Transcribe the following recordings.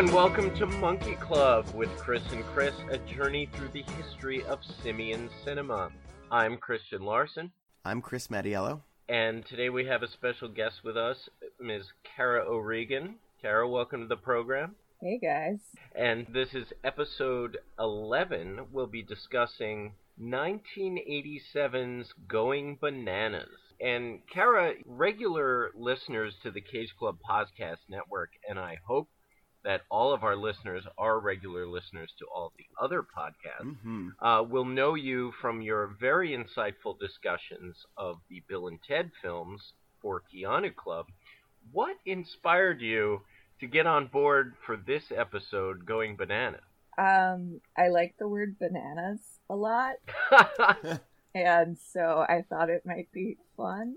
Hello and welcome to Monkey Club with Chris and Chris, a journey through the history of simian cinema. I'm Christian Larson, I'm Chris Mattiello. and today we have a special guest with us, Ms. Kara O'Regan. Kara, welcome to the program. Hey guys. And this is episode 11. We'll be discussing 1987's Going Bananas. And Kara, regular listeners to the Cage Club Podcast Network, and I hope that all of our listeners are regular listeners to all of the other podcasts, hmm uh, will know you from your very insightful discussions of the Bill and Ted films for Keanu Club. What inspired you to get on board for this episode, Going Bananas? Um, I like the word bananas a lot, and so I thought it might be fun.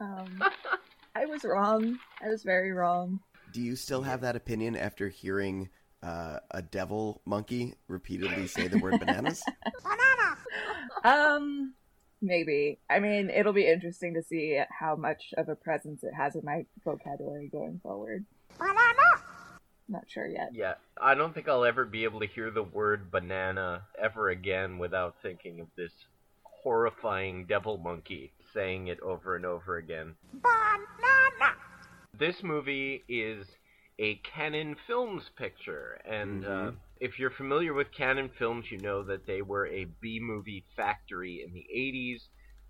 Um, I was wrong. I was very wrong. Do you still have that opinion after hearing uh, a devil monkey repeatedly say the word bananas? Banana. Um, maybe. I mean, it'll be interesting to see how much of a presence it has in my vocabulary going forward. Banana. Not sure yet. yeah, I don't think I'll ever be able to hear the word banana ever again without thinking of this horrifying devil monkey saying it over and over again. This movie is a Canon Films picture, and uh, Mhm. if you're familiar with Canon Films, you know that they were a B movie factory in the 80s.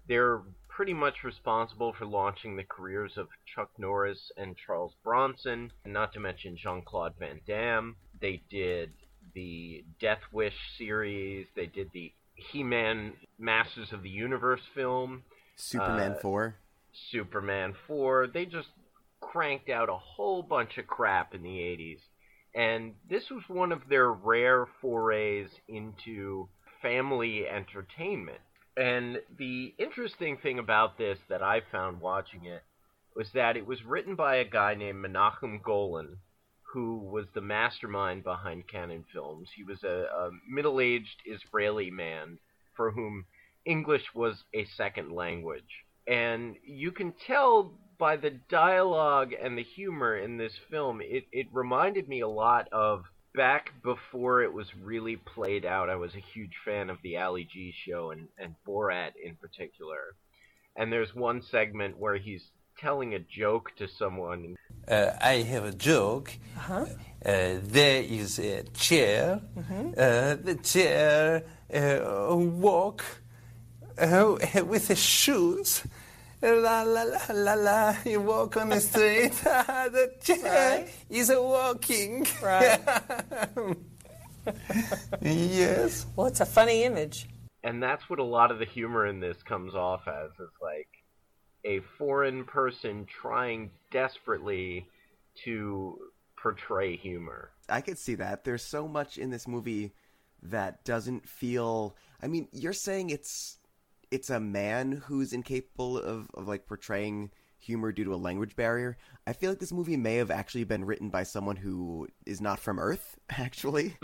They're pretty much responsible for launching the careers of Chuck Norris and Charles Bronson, and not to mention Jean Claude Van Damme. They did the Death Wish series, they did the He Man Masters of the Universe film. Superman Uh, 4? Superman 4. They just cranked out a whole bunch of crap in the 80s. And this was one of their rare forays into family entertainment. And the interesting thing about this that I found watching it was that it was written by a guy named Menachem Golan, who was the mastermind behind Canon Films. He was a, a middle aged Israeli man for whom English was a second language and you can tell by the dialogue and the humor in this film it, it reminded me a lot of back before it was really played out i was a huge fan of the ali g show and, and borat in particular and there's one segment where he's telling a joke to someone Uh, I have a joke. Uh, there is a chair. Uh, the chair uh, walk uh, with his shoes. La la la la la. You walk on the street. the chair Right. is a walking. Right. yes. Well, it's a funny image. and that's what a lot of the humor in this comes off as It's like a foreign person trying desperately to portray humor I could see that. There's so much in this movie that doesn't feel. I mean, you're saying it's it's a man who's incapable of, of like portraying humor due to a language barrier. I feel like this movie may have actually been written by someone who is not from Earth, actually.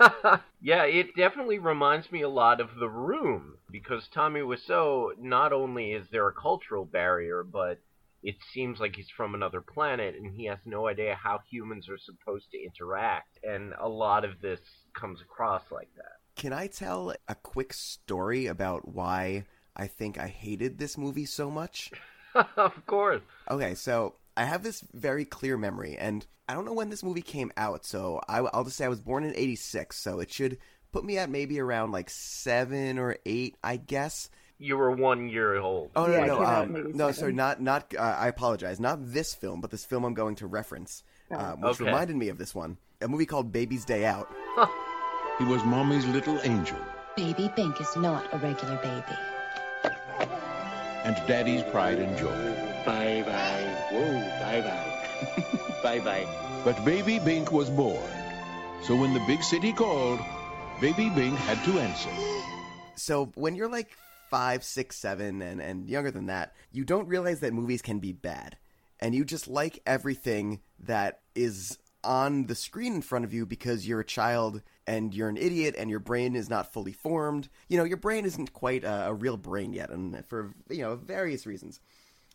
yeah, it definitely reminds me a lot of The Room because Tommy Wiseau not only is there a cultural barrier, but it seems like he's from another planet and he has no idea how humans are supposed to interact, and a lot of this comes across like that. Can I tell a quick story about why I think I hated this movie so much? of course. Okay, so I have this very clear memory, and I don't know when this movie came out, so I, will just say I was born in 86, so it should put me at maybe around like seven or eight, I guess. You were one year old. Oh, Yeah, no, it no, um, no, sorry, not, not, uh, I apologize, not this film, but this film I'm going to reference, uh, which Okay. reminded me of this one. A movie called Baby's Day Out. He was Mommy's little angel Baby Bink is not a regular baby. and Daddy's pride and joy. Bye bye. Whoa, bye bye. bye bye. But Baby Bink was bored. So when the big city called, Baby Bink had to answer. So when you're like five, six, seven, and, and younger than that, you don't realize that movies can be bad. And you just like everything that is on the screen in front of you because you're a child and you're an idiot and your brain is not fully formed. You know, your brain isn't quite a, a real brain yet, and for, you know, various reasons.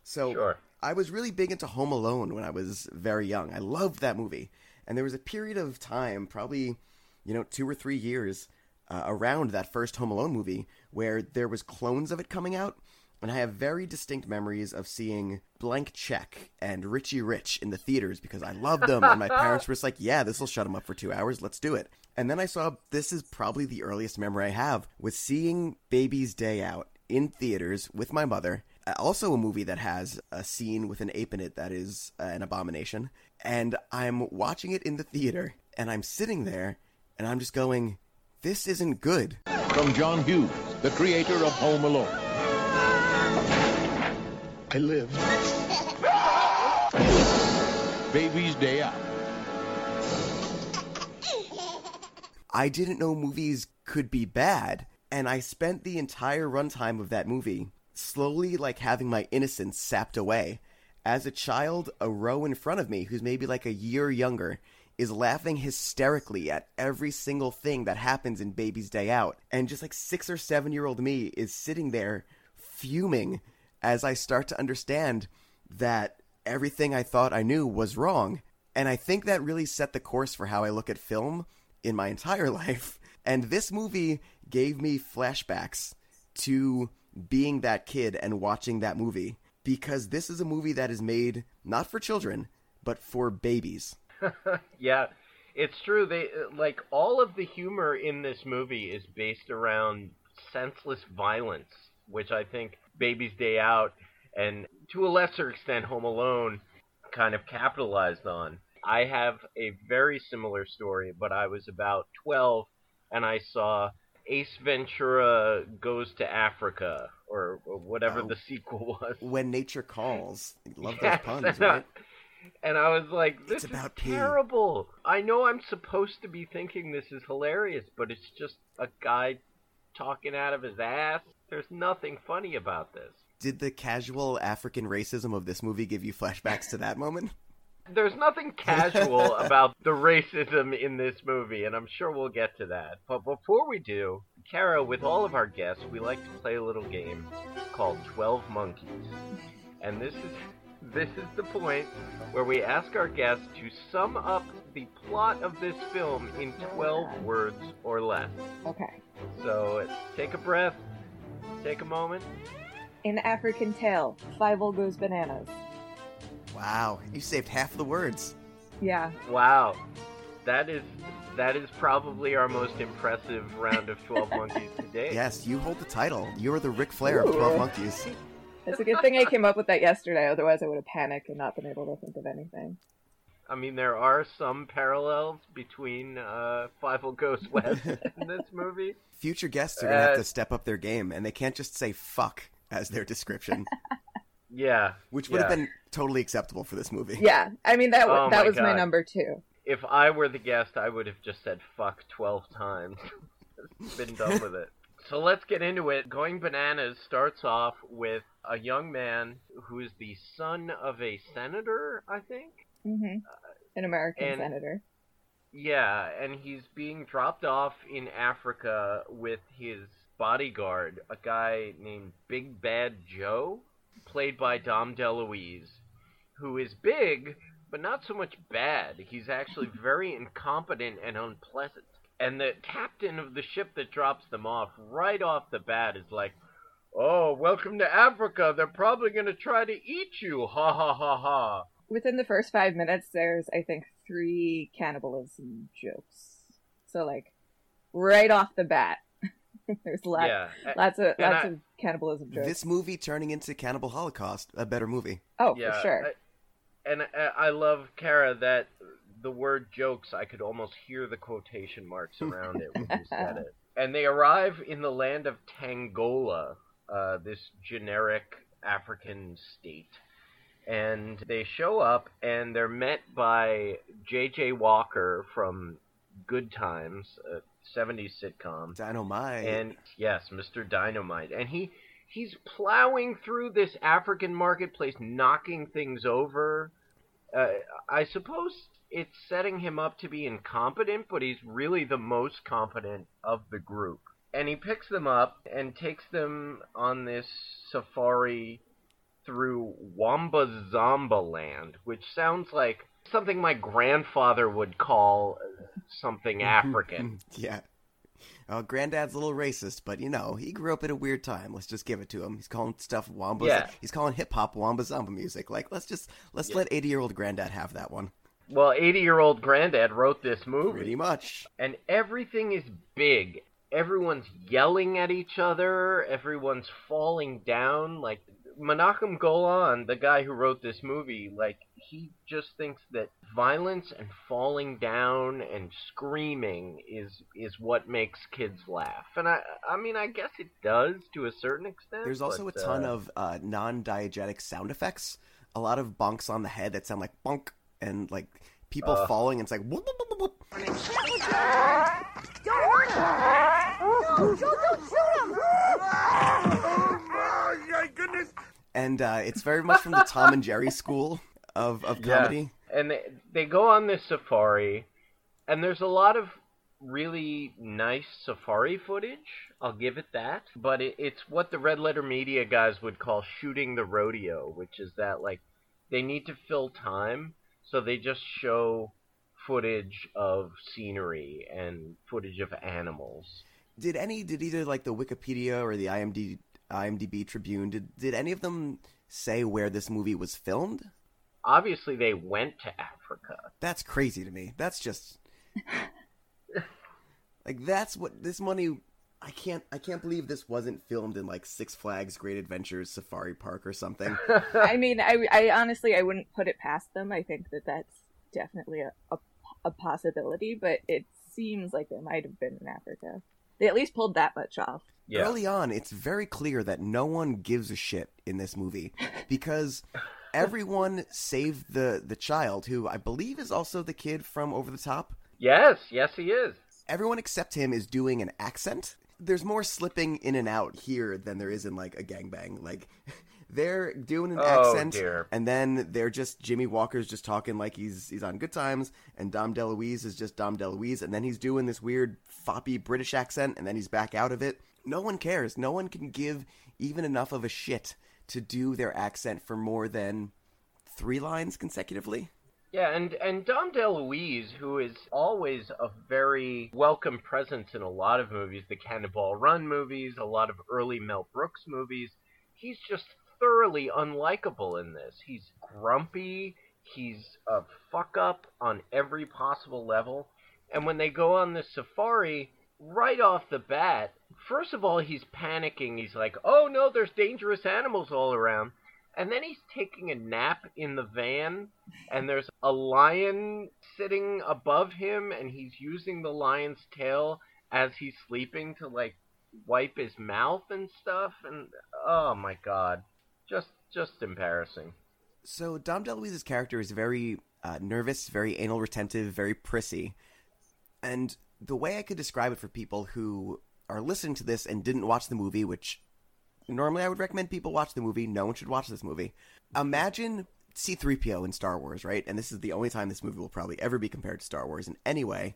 So Sure. I was really big into Home Alone when I was very young. I loved that movie. And there was a period of time, probably, you know, two or three years uh, around that first Home Alone movie, where there was clones of it coming out. And I have very distinct memories of seeing Blank Check and Richie Rich in the theaters because I loved them. and my parents were just like, yeah, this will shut them up for two hours. Let's do it. And then I saw this is probably the earliest memory I have was seeing Baby's Day Out in theaters with my mother. Uh, Also, a movie that has a scene with an ape in it that is uh, an abomination. And I'm watching it in the theater, and I'm sitting there, and I'm just going, this isn't good. From John Hughes, the creator of Home Alone. I live. Baby's Day Out. I didn't know movies could be bad, and I spent the entire runtime of that movie slowly like having my innocence sapped away. As a child, a row in front of me, who's maybe like a year younger, is laughing hysterically at every single thing that happens in Baby's Day Out. And just like six or seven year old me is sitting there fuming as I start to understand that everything I thought I knew was wrong. And I think that really set the course for how I look at film in my entire life. And this movie gave me flashbacks to being that kid and watching that movie because this is a movie that is made not for children, but for babies. yeah, it's true. They like all of the humor in this movie is based around senseless violence, which I think Baby's Day Out and to a lesser extent Home Alone kind of capitalized on. I have a very similar story, but I was about 12 and I saw Ace Ventura Goes to Africa or, or whatever Oh. the sequel was. When nature calls, love Yes, those puns, and I- right? And I was like, this It's about is pee. terrible. I know I'm supposed to be thinking this is hilarious, but it's just a guy talking out of his ass. There's nothing funny about this. Did the casual African racism of this movie give you flashbacks to that moment? There's nothing casual about the racism in this movie, and I'm sure we'll get to that. But before we do, Kara, with all of our guests, we like to play a little game called 12 Monkeys. And this is this is the point where we ask our guests to sum up the plot of this film in 12 words or less. Okay. So take a breath, take a moment. In African Tale, Fievel goes bananas. Wow, you saved half the words. Yeah. Wow, that is that is probably our most impressive round of 12 Monkeys to date. Yes, you hold the title. You're the Ric Flair of 12 Monkeys. It's a good thing I came up with that yesterday, otherwise I would have panicked and not been able to think of anything. I mean, there are some parallels between uh, Fievel Goes West and this movie. Future guests are going to have Uh, to step up their game, and they can't just say fuck as their description, Yeah, which would yeah. have been totally acceptable for this movie. Yeah, I mean that Oh that my was my number two. If I were the guest, I would have just said fuck 12 times. Been done with it. So let's get into it. Going Bananas starts off with a young man who is the son of a senator, I think. Hmm An American and- senator. Yeah, and he's being dropped off in Africa with his bodyguard, a guy named Big Bad Joe, played by Dom DeLuise, who is big, but not so much bad. He's actually very incompetent and unpleasant. And the captain of the ship that drops them off right off the bat is like, Oh, welcome to Africa. They're probably going to try to eat you. Ha ha ha ha. Within the first five minutes, there's I think three cannibalism jokes. So like, right off the bat, there's lots, Yeah. lots of And lots I- of cannibalism jokes. This movie turning into Cannibal Holocaust, a better movie. oh, yeah, for sure. I- and I, I love Kara that the word jokes. I could almost hear the quotation marks around it when you said it. And they arrive in the land of Tangola, uh, this generic African state. And they show up, and they're met by J.J. Walker from Good Times, a 70s sitcom. Dynamite. And yes, Mr. Dynamite. And he he's plowing through this African marketplace, knocking things over. Uh, I suppose it's setting him up to be incompetent, but he's really the most competent of the group. And he picks them up and takes them on this safari through Wamba Zomba land, which sounds like something my grandfather would call something African. yeah. Oh, Granddad's a little racist, but you know he grew up in a weird time. Let's just give it to him. He's calling stuff wamba. Yeah. He's calling hip hop wamba zamba music. Like let's just let's Yeah. let eighty year old Granddad have that one. Well, 80 year old granddad wrote this movie. Pretty much. and everything is big. Everyone's yelling at each other. Everyone's falling down. Like Menachem Golan, the guy who wrote this movie, like he just thinks that violence and falling down and screaming is is what makes kids laugh. And I I mean I guess it does to a certain extent. There's also but, a ton uh, of uh, non diegetic sound effects. A lot of bonks on the head that sound like bonk and like people Uh. falling. And it's like whoop, whoop, whoop, whoop. And uh, it's very much from the Tom and Jerry school of of Yeah. comedy. and they, they go on this safari and there's a lot of really nice safari footage i'll give it that but it, it's what the red letter media guys would call shooting the rodeo which is that like they need to fill time so they just show footage of scenery and footage of animals Did any did either like the Wikipedia or the IMD, IMDb Tribune did did any of them say where this movie was filmed? obviously they went to africa That's crazy to me. That's just like that's what this money. I can't. I can't believe this wasn't filmed in like Six Flags Great Adventures Safari Park or something. I mean, I, I honestly, I wouldn't put it past them. I think that that's definitely a, a, a possibility, but it seems like it might have been in Africa. They at least pulled that much off. yeah Early on, it's very clear that no one gives a shit in this movie because everyone save the the child, who I believe is also the kid from Over the Top. yes yes he is Everyone except him is doing an accent. There's more slipping in and out here than there is in like a gangbang. Like they're doing an Oh, accent, dear. and then they're just Jimmy Walker's just talking like he's he's on good times, and Dom DeLuise is just Dom DeLuise, and then he's doing this weird foppy British accent, and then he's back out of it. No one cares. No one can give even enough of a shit to do their accent for more than three lines consecutively. Yeah, and and Dom DeLuise, who is always a very welcome presence in a lot of movies, the Cannonball Run movies, a lot of early Mel Brooks movies, he's just thoroughly unlikable in this. He's grumpy, he's a fuck up on every possible level, and when they go on this safari, right off the bat, first of all, he's panicking. He's like, "Oh no, there's dangerous animals all around." And then he's taking a nap in the van, and there's a lion sitting above him, and he's using the lion's tail as he's sleeping to like wipe his mouth and stuff. And oh my god, just just embarrassing. So Dom DeLuise's character is very uh, nervous, very anal retentive, very prissy, and the way I could describe it for people who are listening to this and didn't watch the movie, which normally I would recommend people watch the movie. No one should watch this movie. Imagine C-3PO in Star Wars, right? And this is the only time this movie will probably ever be compared to Star Wars in any way.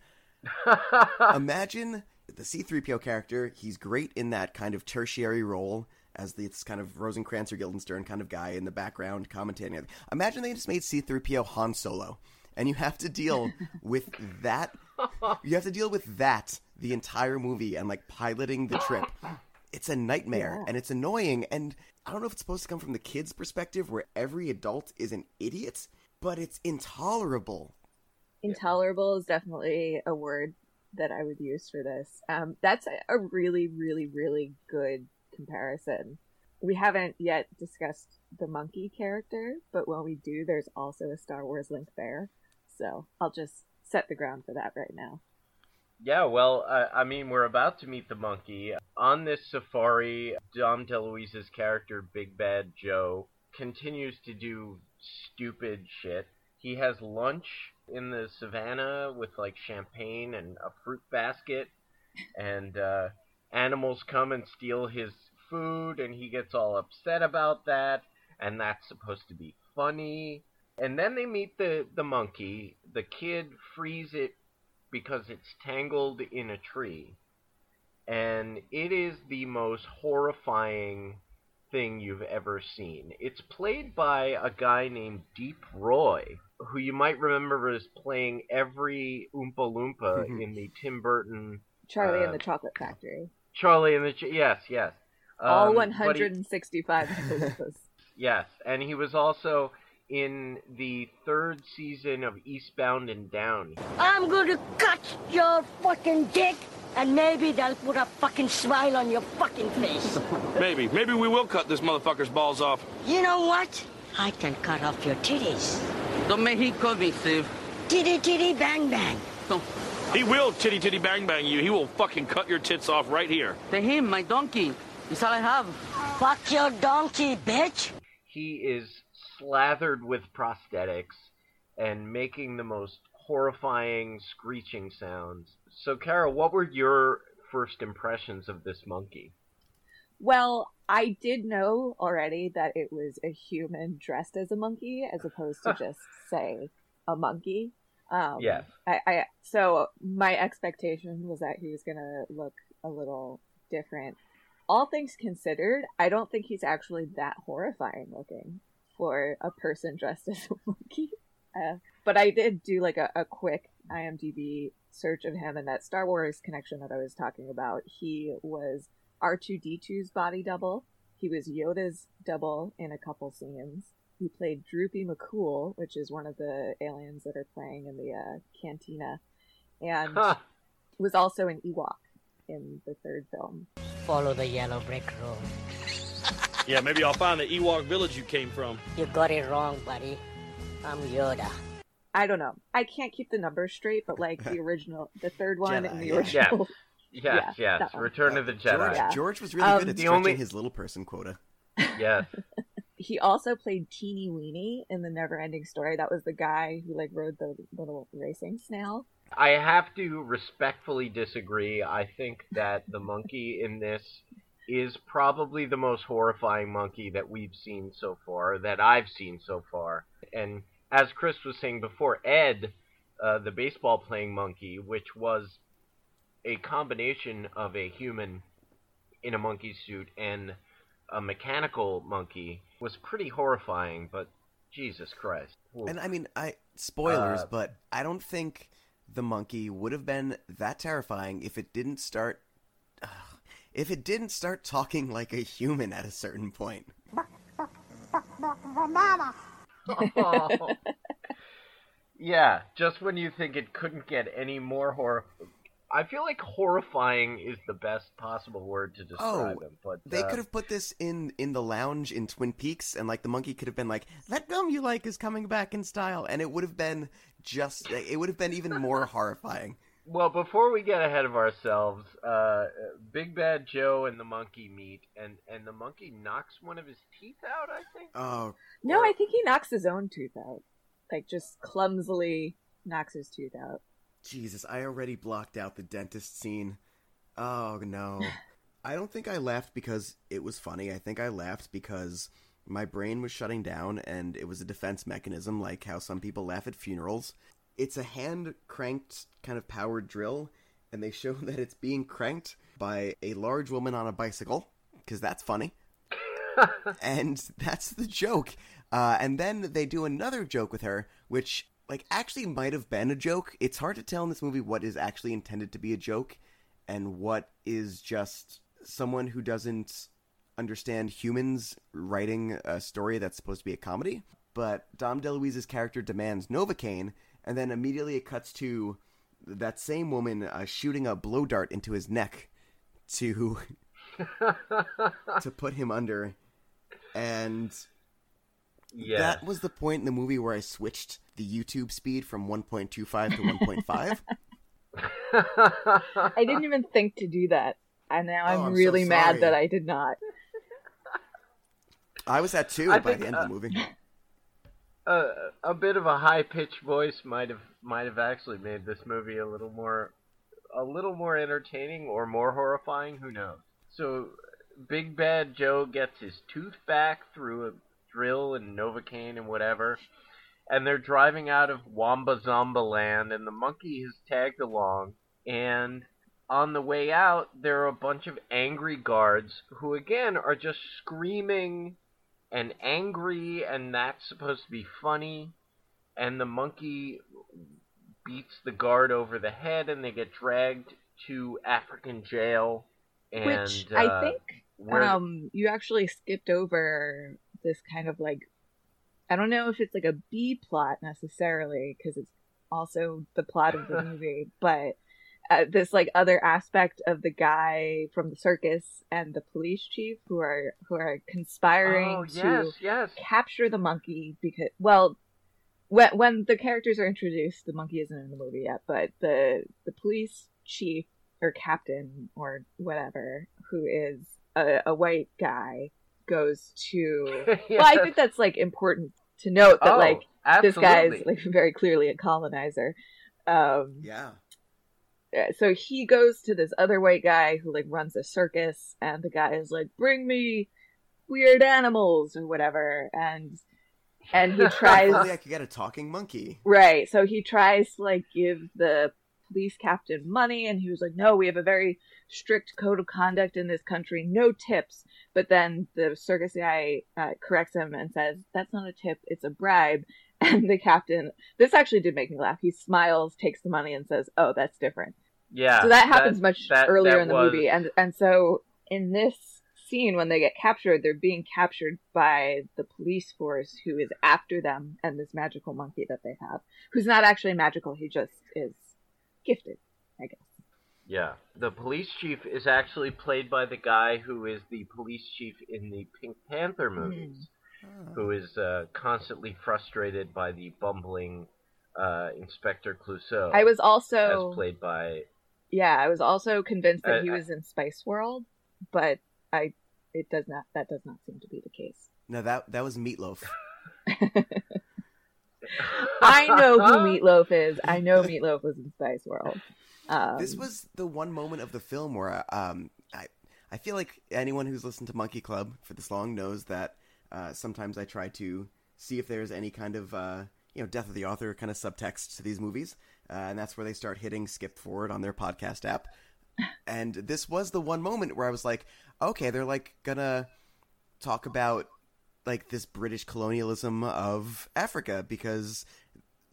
Imagine the C-3PO character. He's great in that kind of tertiary role as this kind of Rosencrantz or Guildenstern kind of guy in the background commentating. Imagine they just made C-3PO Han Solo, and you have to deal with that. You have to deal with that the entire movie and like piloting the trip. It's a nightmare and it's annoying. And I don't know if it's supposed to come from the kid's perspective where every adult is an idiot, but it's intolerable. Intolerable is definitely a word that I would use for this. Um, that's a, a really, really, really good comparison. We haven't yet discussed the monkey character, but when we do, there's also a Star Wars link there. So I'll just set the ground for that right now. Yeah, well, I, I mean, we're about to meet the monkey. On this safari, Dom DeLuise's character, Big Bad Joe, continues to do stupid shit. He has lunch in the savannah with, like, champagne and a fruit basket, and uh, animals come and steal his food, and he gets all upset about that, and that's supposed to be funny. And then they meet the, the monkey. The kid frees it because it's tangled in a tree. And it is the most horrifying thing you've ever seen. It's played by a guy named Deep Roy, who you might remember as playing every Oompa Loompa Mhm. in the Tim Burton Charlie Uh, and the Chocolate Factory. Charlie and the Ch- yes, yes, All Um, but he- 165 Oompas. Yes, and he was also in the third season of Eastbound and Down. I'm gonna cut your fucking dick, and maybe they'll put a fucking smile on your fucking face. Maybe. Maybe we will cut this motherfucker's balls off. You know what? I can cut off your titties. Don't make he call me, Steve. Titty titty bang bang. He will titty titty bang bang you. He will fucking cut your tits off right here. To him, my donkey. It's all I have. Fuck your donkey, bitch. He is slathered with prosthetics and making the most horrifying screeching sounds. So, Kara, what were your first impressions of this monkey? Well, I did know already that it was a human dressed as a monkey, as opposed to just say a monkey. Um, Yes. I, I so my expectation was that he was gonna look a little different. All things considered, I don't think he's actually that horrifying looking for a person dressed as a monkey. Uh, but I did do like a, a quick IMDb search of him and that Star Wars connection that I was talking about. He was R2D2's body double. He was Yoda's double in a couple scenes. He played Droopy McCool, which is one of the aliens that are playing in the uh, cantina, and Huh. was also an Ewok in the third film. Follow the yellow brick road. Yeah, maybe I'll find the Ewok village you came from. You got it wrong, buddy. I'm Yoda. I don't know. I can't keep the numbers straight, but like the original, the third one and the yeah. original. Yes, Yeah, yes. that one. Return of the Jedi. George, Yeah. George was really Um, good at the stretching only- his little person quota. Yes. He also played Teeny Weeny in the Neverending Story. That was the guy who like rode the little racing snail. I have to respectfully disagree. I think that the monkey in this is probably the most horrifying monkey that we've seen so far, that I've seen so far. And as Chris was saying before, Ed, uh, the baseball playing monkey, which was a combination of a human in a monkey suit and a mechanical monkey, was pretty horrifying, but Jesus Christ. Ooh. And I mean, I spoilers, Uh, but I don't think the monkey would have been that terrifying if it didn't start. ugh, if it didn't start talking like a human at a certain point. Oh. yeah, just when you think it couldn't get any more horror. I feel like horrifying is the best possible word to describe Oh, him. But They uh, could have put this in in the lounge in Twin Peaks, and like the monkey could have been like, "That gum you like is coming back in style," and it would have been just. It would have been even more horrifying. Well, before we get ahead of ourselves, uh, Big Bad Joe and the monkey meet, and and the monkey knocks one of his teeth out. I think. Oh, No, I think he knocks his own tooth out. Like just clumsily knocks his tooth out. Jesus, I already blocked out the dentist scene. Oh no. I don't think I laughed because it was funny. I think I laughed because my brain was shutting down and it was a defense mechanism like how some people laugh at funerals. It's a hand cranked kind of powered drill and they show that it's being cranked by a large woman on a bicycle because that's funny. and that's the joke. Uh, and then they do another joke with her, which like actually might have been a joke. It's hard to tell in this movie what is actually intended to be a joke and what is just someone who doesn't understand humans writing a story that's supposed to be a comedy. But Dom DeLuise's character demands Novocaine, and then immediately it cuts to that same woman uh, shooting a blow dart into his neck to to put him under. And Yeah. that was the point in the movie where I switched the YouTube speed from 1.25 to 1.5. I didn't even think to do that. And now I'm, Oh, I'm so really mad that I did not. I was at two I by think, the end uh, of the movie. uh, a bit of a high pitched voice might have might have actually made this movie a little more a little more entertaining or more horrifying. Who knows? So, Big Bad Joe gets his tooth back through a drill and novocaine and whatever, and they're driving out of Wamba Zomba Land, and the monkey has tagged along. And on the way out, there are a bunch of angry guards who, again, are just screaming and angry, and that's supposed to be funny. and the monkey beats the guard over the head, and they get dragged to African jail. And Which I uh, think where- um you actually skipped over this kind of like I don't know if it's like a B plot necessarily because it's also the plot of the movie, but uh, this like other aspect of the guy from the circus and the police chief who are who are conspiring Oh, to yes, yes. capture the monkey because well when when the characters are introduced the monkey isn't in the movie yet but the the police chief or captain or whatever who is a, a white guy goes to well i think that's like important to note that Oh, like this guy is like very clearly a colonizer um Yeah. uh, so he goes to this other white guy who like runs a circus and the guy is like bring me weird animals or whatever and and he tries only I could get a talking monkey. right so he tries to like give the police captain money and he was like no we have a very strict code of conduct in this country no tips but then the circus guy uh, corrects him and says that's not a tip it's a bribe and the captain this actually did make me laugh he smiles takes the money and says oh that's different Yeah. so that happens much that- earlier that in the was- movie, and and so in this scene when they get captured, they're being captured by the police force who is after them and this magical monkey that they have, who's not actually magical. He just is gifted, I guess. Yeah. The police chief is actually played by the guy who is the police chief in the Pink Panther movies, who is uh, constantly frustrated by the bumbling uh, Inspector Clouseau. I was also as played by yeah, I was also convinced that Uh, he I- was in Spice World, but I it does not that does not seem to be the case. No, that that was Meatloaf. I know who Meatloaf is. I know Meatloaf was in Spice World. Um, this was the one moment of the film where um, I I feel like anyone who's listened to Monkey Club for this long knows that uh, sometimes I try to see if there's any kind of uh, you know death of the author kind of subtext to these movies, uh, and that's where they start hitting skip forward on their podcast app. And this was the one moment where I was like, okay, they're like gonna talk about like this British colonialism of Africa because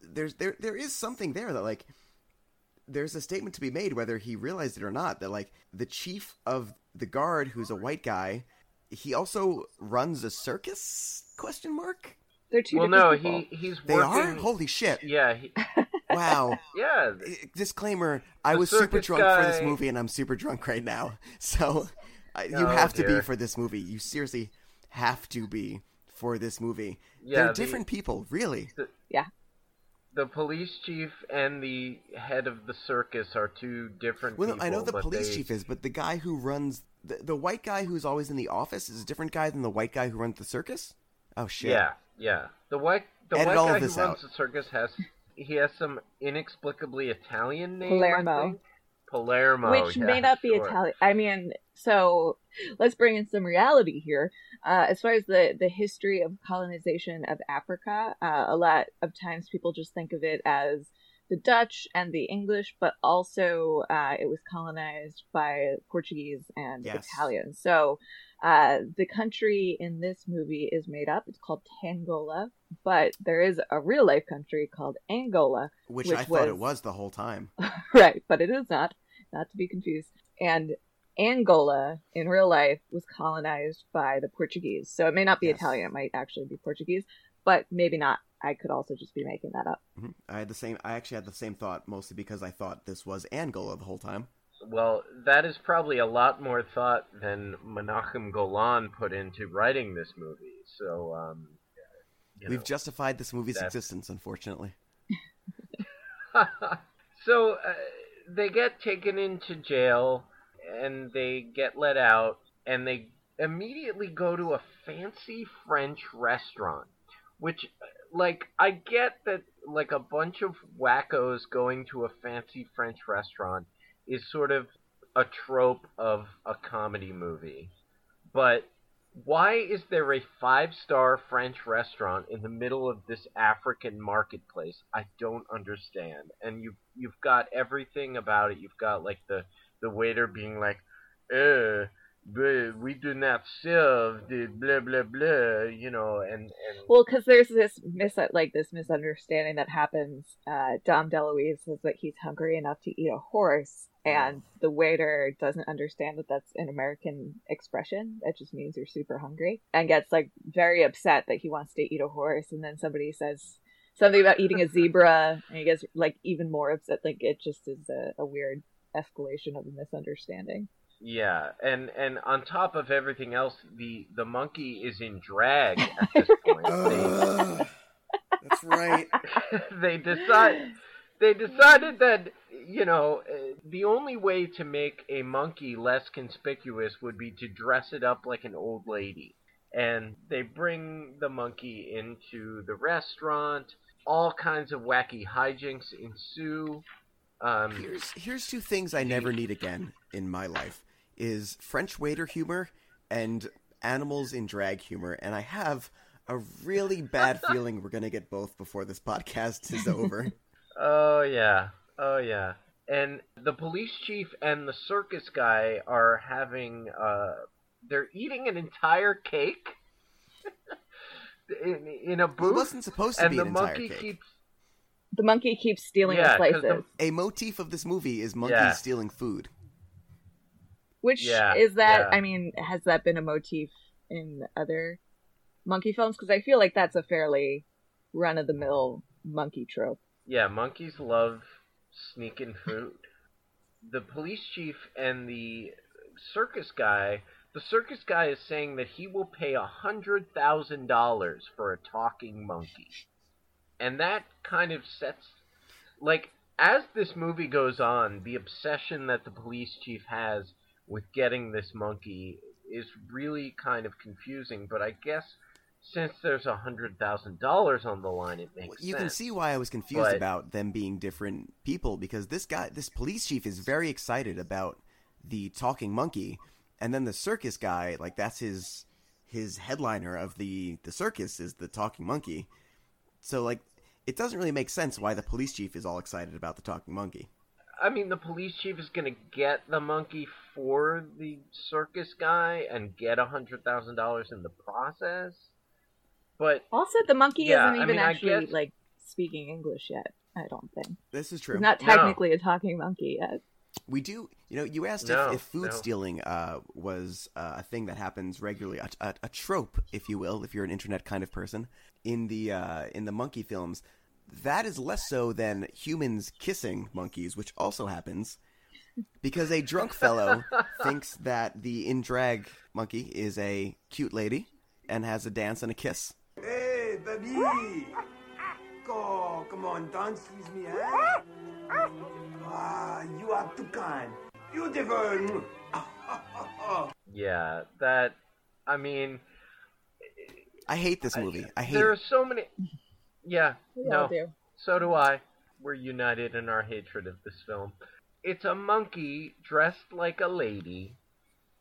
there's there there is something there that like there's a statement to be made whether he realized it or not that like the chief of the guard who's a white guy he also runs a circus? Question mark? They're two well, no, people. he he's they are? holy shit. Yeah, he, wow. Yeah. Eh, disclaimer i was super circus drunk for this movie and i'm super drunk right now. So I, you Oh, have to be for this movie. You seriously have to be for this movie. Yeah, they're the- different people really. yeah. The police chief and the head of the circus are two different Well, no, people. I know the police they- chief is, but the guy who runs the, the white guy who's always in the office is a different guy than the white guy who runs the circus. Oh shit! Yeah, yeah. The white the Edit white all guy who this runs the circus has he has some inexplicably Italian name. I Palermo. Think. Palermo, which yeah, may not be sure. Italian. I mean, so let's bring in some reality here. Uh, as far as the the history of colonization of Africa, uh, a lot of times people just think of it as the Dutch and the English, but also uh, it was colonized by Portuguese and Yes. Italians. So uh, the country in this movie is made up. It's called Tangola, but there is a real life country called Angola, which, which I thought it was- was the whole time. right, but it is not, not to be confused. And Angola in real life was colonized by the Portuguese. So it may not be Yes. Italian, it might actually be Portuguese, but maybe not. I could also just be making that up. Mhm. I had the same. I actually had the same thought, mostly because I thought this was Angola the whole time. Well, that is probably a lot more thought than Menachem Golan put into writing this movie. So, um, We've know. justified this movie's that's- existence, unfortunately. so uh, they get taken into jail and they get let out and they immediately go to a fancy French restaurant, which like I get that like a bunch of wackos going to a fancy French restaurant is sort of a trope of a comedy movie. But why is there a five-star French restaurant in the middle of this African marketplace? I don't understand. And you you've got everything about it. You've got like the the waiter being like, "Uh, "But we do not serve the blah blah blah, you know, and and Well, because there's this mis like this misunderstanding that happens. Uh, Dom DeLuise says that he's hungry enough to eat a horse, and the waiter doesn't understand that that's an American expression. That just means you're super hungry, and gets like very upset that he wants to eat a horse. And then somebody says something about eating a zebra, and he gets like even more upset. Like it just is a, a weird escalation of a misunderstanding. yeah, and and on top of everything else, the the monkey is in drag at this point. They- Ugh. that's right. they decide they decided that you know uh, the only way to make a monkey less conspicuous would be to dress it up like an old lady and they bring the monkey into the restaurant all kinds of wacky hijinks ensue um, Here's here's two things I never need again in my life: is French waiter humor and animals in drag humor. And I have a really bad feeling we're gonna get both before this podcast is over. Oh yeah. Oh yeah. And the police chief and the circus guy are having uh they're eating an entire cake in, in a booth. It wasn't supposed to and be the an entire monkey cake. keeps The monkey keeps stealing Yeah, the 'cause slices, the- A motif of this movie is monkeys Yeah. stealing food. which Yeah, is that? yeah. I mean, has that been a motif in other monkey films? Because I feel like that's a fairly run of the mill monkey trope. Yeah, monkeys love sneaking food. The police chief and the circus guy the circus guy is saying that he will pay a hundred thousand dollars for a talking monkey. And that kind of sets like as this movie goes on, the obsession that the police chief has with getting this monkey is really kind of confusing, but I guess since there's a hundred thousand dollars on the line, it makes sense. You sense. can see why I was confused But- about them being different people because this guy, this police chief, is very excited about the talking monkey, and then the circus guy, like that's his his headliner of the the circus is the talking monkey. So like, it doesn't really make sense why the police chief is all excited about the talking monkey. I mean, the police chief is going to get the monkey for the circus guy and get a hundred thousand dollars in the process. But Also, the monkey Yeah, isn't I even mean, actually guess- like speaking English yet. I don't think This is true. he's not No. technically a talking monkey yet. We do, you know, you asked No, if, if food no. stealing uh, was uh, a thing that happens regularly, a, a, a trope, if you will, if you're an internet kind of person, in the uh, in the monkey films. That is less so than humans kissing monkeys, which also happens because a drunk fellow thinks that the in drag monkey is a cute lady and has a dance and a kiss. Hey, baby! Go, come on, dance with me, huh? Ah, you are too kind. Beautiful! yeah, that I mean, I hate this movie. I hate there are so many. Yeah, We no, all do. so do I. We're united in our hatred of this film. It's a monkey dressed like a lady,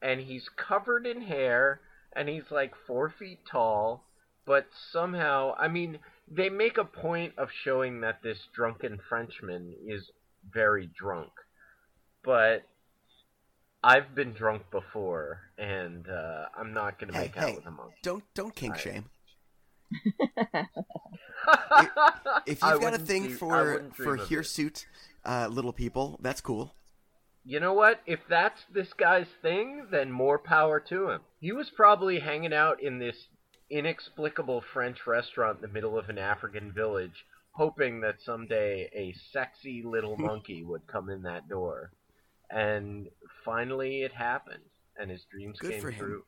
and he's covered in hair, and he's like four feet tall, but somehow, I mean, they make a point of showing that this drunken Frenchman is very drunk, but I've been drunk before, and uh, I'm not gonna Hey, make hey, out with a monkey. don't don't kink I- shame. If you've got a thing do- for for hirsute uh, little people, that's cool. You know what? If that's this guy's thing, then more power to him. He was probably hanging out in this inexplicable French restaurant in the middle of an African village, hoping that someday a sexy little monkey would come in that door. And finally it happened, and his dreams Good came for him. true.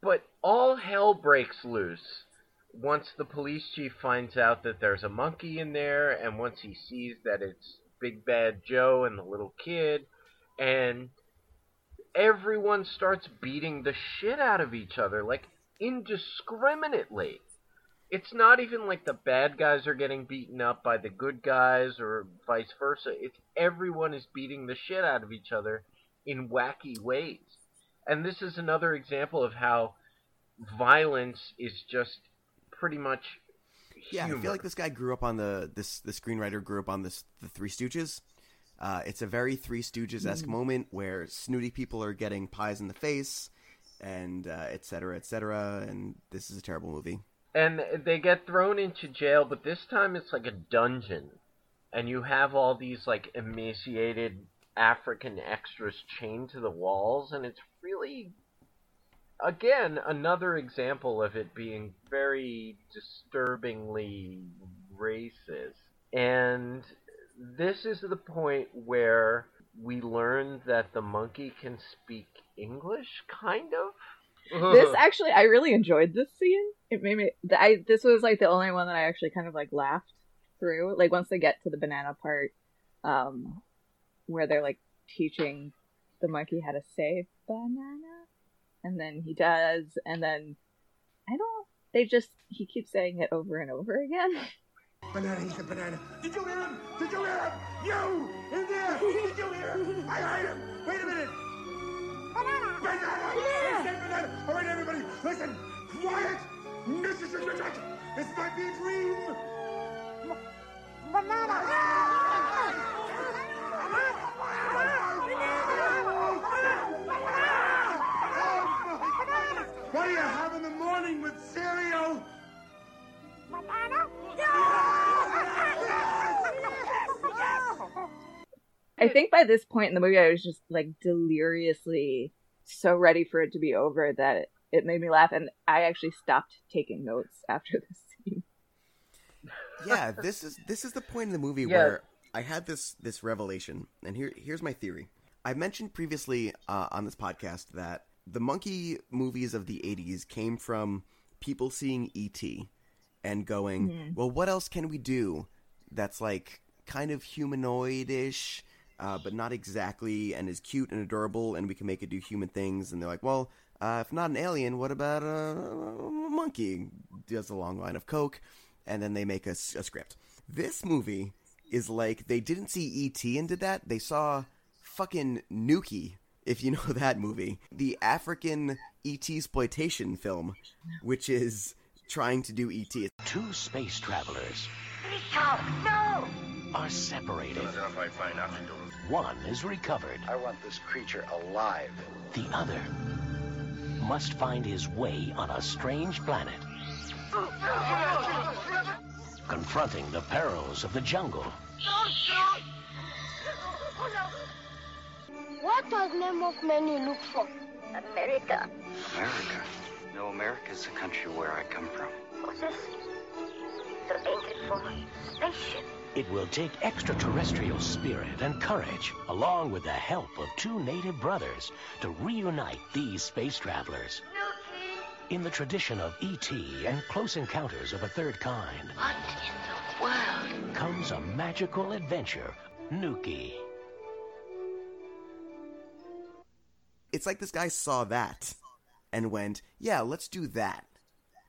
But all hell breaks loose once the police chief finds out that there's a monkey in there, and once he sees that it's Big Bad Joe and the little kid, and everyone starts beating the shit out of each other, like indiscriminately. It's not even like the bad guys are getting beaten up by the good guys or vice versa. It's everyone is beating the shit out of each other in wacky ways. And this is another example of how violence is just pretty much Yeah, humor. I feel like this guy grew up on the this the screenwriter grew up on this the Three Stooges. Uh, it's a very Three Stooges esque Mm. moment where snooty people are getting pies in the face, and uh, et cetera, et cetera. And this is a terrible movie. and they get thrown into jail, but this time it's like a dungeon, and you have all these like emaciated African extras chained to the walls, and it's really, again, another example of it being very disturbingly racist. And this is the point where we learn that the monkey can speak English, kind of. this actually, I really enjoyed this scene. It made me. I this was like the only one that I actually kind of like laughed through. Like once they get to the banana part, um, where they're like teaching the monkey how to say banana, and then he does, and then I don't. They just he keeps saying it over and over again. Banana, he's a banana. Did you hear him? Did you hear him? You! In there! Did you hear him? I heard him! Wait a minute! Banana! Banana! I said banana! All right, everybody, listen! Quiet! This is This might be a dream! Banana. What do you have in the morning with cereal? Banana? I think by this point in the movie, I was just like deliriously so ready for it to be over that it made me laugh, and I actually stopped taking notes after this scene. yeah, this is this is the point in the movie Yeah. where I had this this revelation, and here here's my theory. I mentioned previously uh, on this podcast that the monkey movies of the '80s came from people seeing ET and going, Mhm. "Well, what else can we do that's like kind of humanoid-ish, uh, but not exactly, and is cute and adorable, and we can make it do human things?" And they're like, "Well." Uh, if not an alien, what about a, a monkey? Does a long line of coke, and then they make a script. This movie is like they didn't see E.T. and did that. They saw fucking Nukie, if you know that movie, the African E.T. exploitation film, which is trying to do E.T. Two space travelers No! Are separated. One is recovered. I want this creature alive. The other must find his way on a strange planet, confronting the perils of the jungle. What does name of menu look for? America. America. No, America's the country where I come from. What's this? The ancient for spaceship. It will take extraterrestrial spirit and courage, along with the help of two native brothers, to reunite these space travelers. In the tradition of E.T. and Close Encounters of a Third Kind, What in the world? comes a magical adventure, Nukie. It's like this guy saw that and went, "Yeah, let's do that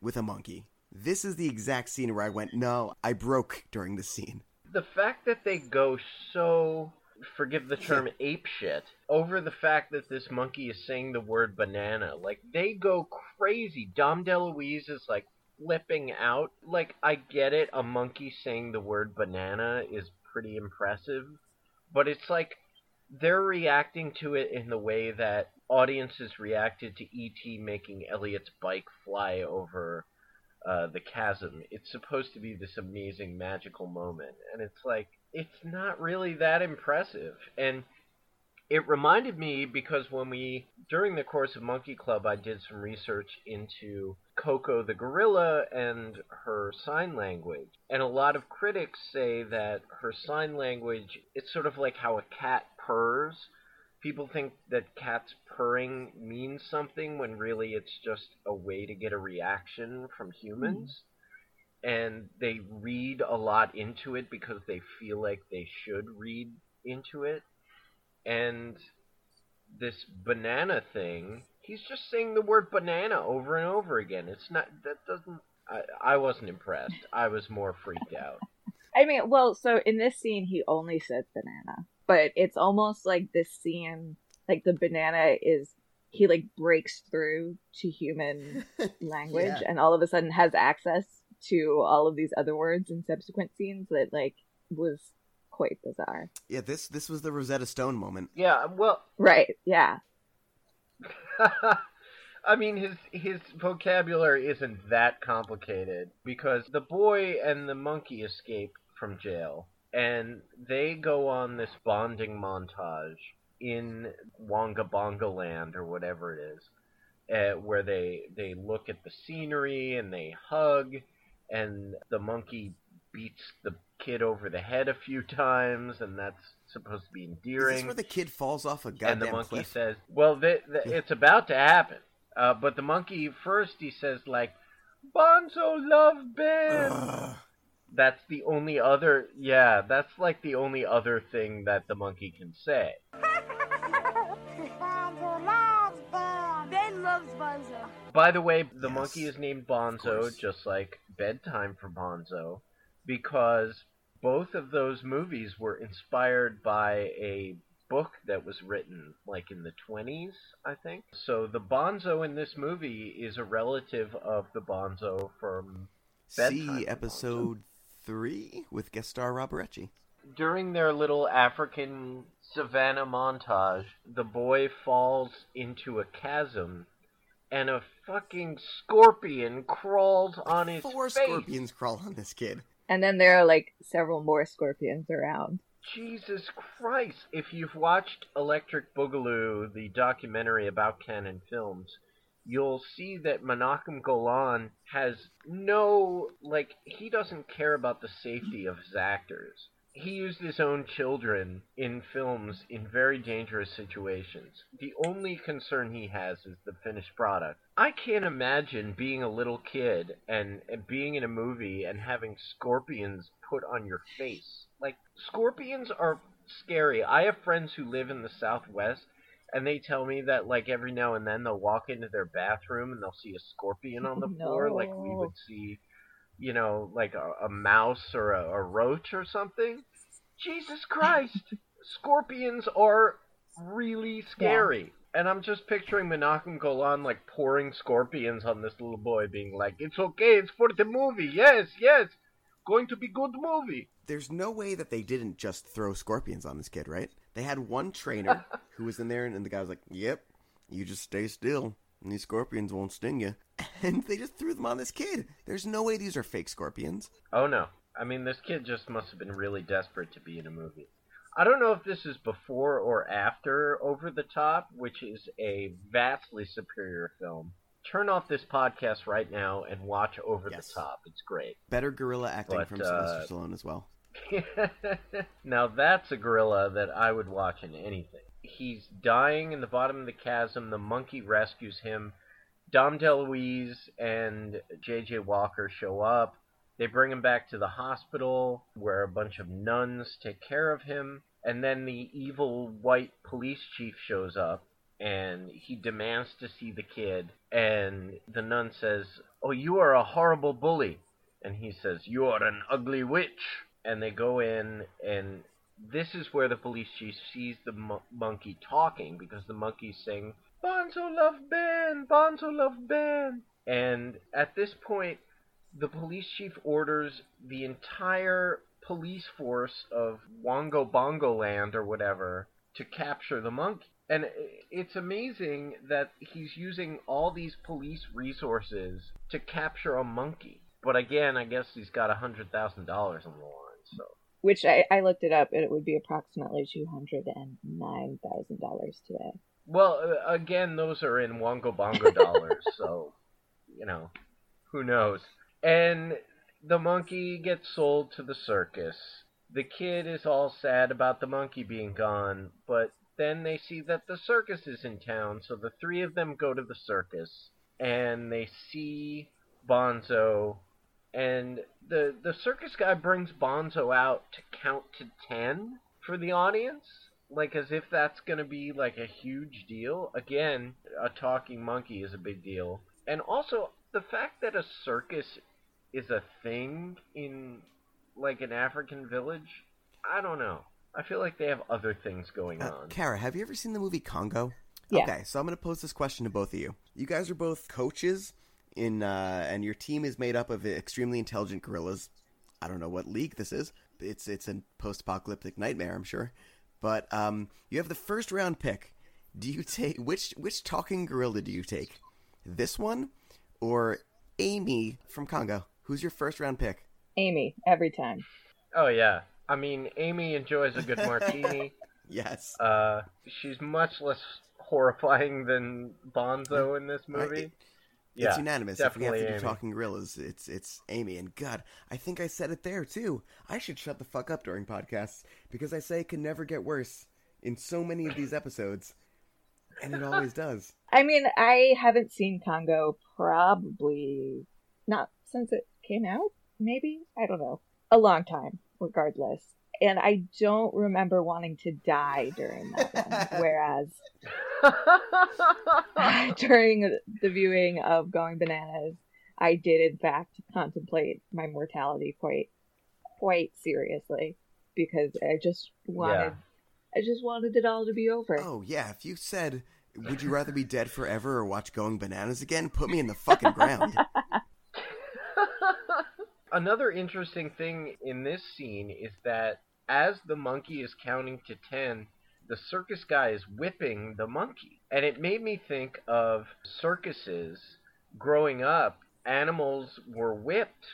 with a monkey." This is the exact scene where I went, "No, I broke during the scene." The fact that they go so forgive the term ape shit over the fact that this monkey is saying the word banana like they go crazy. Dom deluise is like flipping out. Like i get it a monkey saying the word banana is pretty impressive but it's like they're reacting to it in the way that audiences reacted to et making elliot's bike fly over uh, the chasm. It's supposed to be this amazing magical moment, and it's like it's not really that impressive. And it reminded me because when we during the course of Monkey Club, I did some research into Koko the gorilla and her sign language, and a lot of critics say that her sign language it's sort of like how a cat purrs. People think that cats purring means something when really it's just a way to get a reaction from humans. And they read a lot into it because they feel like they should read into it. And this banana thing, he's just saying the word banana over and over again. It's not, that doesn't, I, I wasn't impressed. I was more freaked out. I mean, well, so in this scene, he only says banana, but it's almost like this scene, like the banana is he like breaks through to human language Yeah. and all of a sudden has access to all of these other words in subsequent scenes that like was quite bizarre. Yeah, this this was the Rosetta Stone moment. Yeah, well, Right, yeah. I mean, his his vocabulary isn't that complicated because the boy and the monkey escape from jail, and they go on this bonding montage in Wonga Bonga Land or whatever it is, uh, where they they look at the scenery and they hug, and the monkey beats the kid over the head a few times, and that's supposed to be endearing. Is endearing. this where the kid falls off a goddamn and the monkey cliff? says, "Well, th- th- it's about to happen." Uh, but the monkey first he says like, "Bonzo love Ben." That's the only other. Yeah, that's like the only other thing that the monkey can say. Ben loves Bonzo. By the way, the monkey is named Bonzo, just like Bedtime for Bonzo, because both of those movies were inspired by a book that was written like in the 20s, I think. So the Bonzo in this movie is a relative of the Bonzo from Bedtime See for episode three with guest star Roberecci. during their little African savannah montage, the boy falls into a chasm and a fucking scorpion crawls on his Four face. scorpions crawl on this kid. And then there are like several more scorpions around. Jesus Christ. If you've watched Electric Boogaloo, the documentary about Cannon Films, you'll see that Menachem Golan has no, like, he doesn't care about the safety of his actors. He used his own children in films in very dangerous situations. The only concern he has is the finished product. I can't imagine being a little kid and, and being in a movie and having scorpions put on your face. Like, scorpions are scary. I have friends who live in the Southwest, and they tell me that, like, every now and then they'll walk into their bathroom and they'll see a scorpion on the floor, like we would see, you know, like a, a mouse or a, a roach or something. Jesus Christ! Scorpions are really scary. And I'm just picturing Menachem Golan like pouring scorpions on this little boy, being like, "It's okay, it's for the movie. Yes, yes, going to be good movie." There's no way that they didn't just throw scorpions on this kid, right? They had one trainer who was in there, and the guy was like, "Yep, you just stay still, and these scorpions won't sting you." And they just threw them on this kid. There's no way these are fake scorpions. Oh no. I mean, this kid just must have been really desperate to be in a movie. I don't know if this is before or after Over the Top, which is a vastly superior film. Turn off this podcast right now and watch Over the Top. It's great. Better gorilla acting But, from uh, Sylvester Stallone as well. now that's a gorilla that I would watch in anything. He's dying in the bottom of the chasm. The monkey rescues him. Dom DeLuise and J.J. Walker show up. They bring him back to the hospital where a bunch of nuns take care of him. And then the evil white police chief shows up and he demands to see the kid. And the nun says, Oh, you are a horrible bully. And he says, You are an ugly witch. And they go in, and this is where the police chief sees the mo- monkey talking because the monkey's sing Bonzo love Ben, Bonzo love Ben. And at this point, the police chief orders the entire police force of Wongo Bongo Land or whatever to capture the monkey. And it's amazing that he's using all these police resources to capture a monkey. But again, I guess he's got a hundred thousand dollars on the line, Which I, I looked it up and it would be approximately two hundred and nine thousand dollars today. Well, uh, again, those are in Wongo Bongo dollars, so you know, who knows? And the monkey gets sold to the circus. The kid is all sad about the monkey being gone, but then they see that the circus is in town, so the three of them go to the circus and they see Bonzo and the the circus guy brings Bonzo out to count to 10 for the audience like as if that's going to be like a huge deal. Again, a talking monkey is a big deal. And also the fact that a circus is a thing in like an African village, I don't know. I feel like they have other things going Uh, on. Kara, have you ever seen the movie Congo? Yeah. Okay, so I'm going to pose this question to both of you. You guys are both coaches in, uh, and your team is made up of extremely intelligent gorillas. I don't know what league this is. it's it's a post-apocalyptic nightmare, I'm sure. But um, you have the first round pick. Do you take which which talking gorilla do you take? This one or Amy from Congo? Who's your first round pick? Amy, every time. Oh yeah. I mean, Amy enjoys a good martini. yes. Uh, she's much less horrifying than Bonzo in this movie. it- yeah, it's unanimous. If we have Definitely to do Amy. talking gorillas, it's it's Amy. And God, I think I said it there too. I should shut the fuck up during podcasts because I say it can never get worse in so many of these episodes, and it always does. I mean, I haven't seen Congo probably not since it came out, maybe? I don't know. A long time, regardless. And I don't remember wanting to die during that one. Whereas during the viewing of Going Bananas, I did in fact contemplate my mortality quite quite seriously because I just wanted I just wanted it all to be over. Oh yeah, if you said, "Would you rather be dead forever or watch Going Bananas again?" Put me in the fucking ground. Another interesting thing in this scene is that as the monkey is counting to 10, the circus guy is whipping the monkey. And it made me think of circuses growing up. Animals were whipped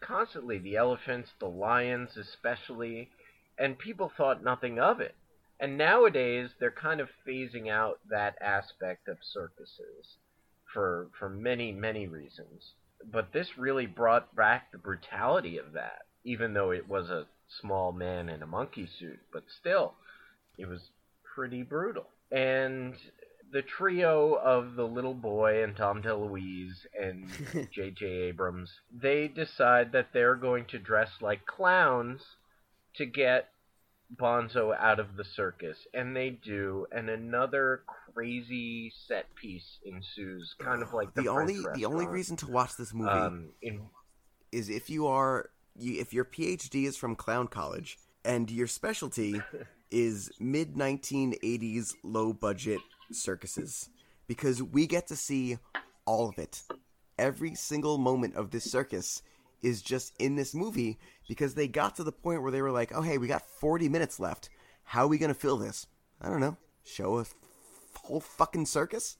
constantly the elephants, the lions, especially, and people thought nothing of it. And nowadays, they're kind of phasing out that aspect of circuses for for many many reasons. But this really brought back the brutality of that, even though it was a small man in a monkey suit. But still, it was pretty brutal. And the trio of the little boy and Tom DeLuise and J.J. Abrams, they decide that they're going to dress like clowns to get Bonzo out of the circus, and they do, and another crazy set piece ensues, kind of like the, the only the only reason to watch this movie Um, in is if you are you, if your PhD is from clown college and your specialty is mid 1980s low budget circuses because we get to see all of it. Every single moment of this circus is just in this movie because they got to the point where they were like, "Oh hey, we got 40 minutes left. How are we going to fill this?" I don't know. Show a f- whole fucking circus?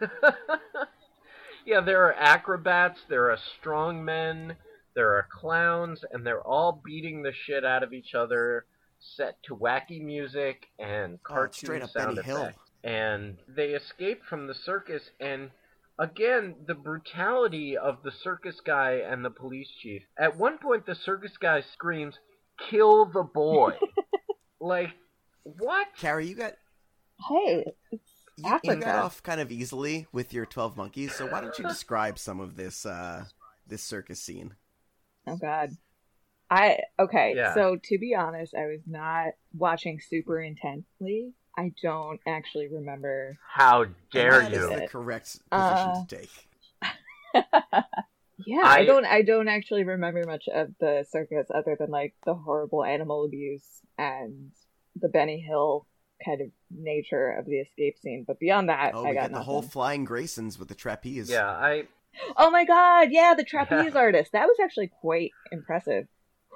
yeah, there are acrobats, there are strongmen, there are clowns, and they're all beating the shit out of each other, set to wacky music and Oh, cartoon it's straight up sound Benny Hill. effects. And they escape from the circus, and again, the brutality of the circus guy and the police chief. At one point, the circus guy screams, "Kill the boy!" like, what? Carrie, you got Hey, you, you Africa. got off kind of easily with your 12 monkeys, so why don't you describe some of this uh this circus scene? Oh God. I okay. Yeah. So to be honest, I was not watching super intently. I don't actually remember. How dare That is you? the correct position Uh, to take. Yeah, I, I- don't. I don't actually remember much of the circus other than like the horrible animal abuse and the Benny Hill kind of nature of the escape scene. But beyond that, Oh, I got got the nothing. whole flying Graysons with the trapeze. Yeah, I Oh my god, yeah, the trapeze artist. That was actually quite impressive.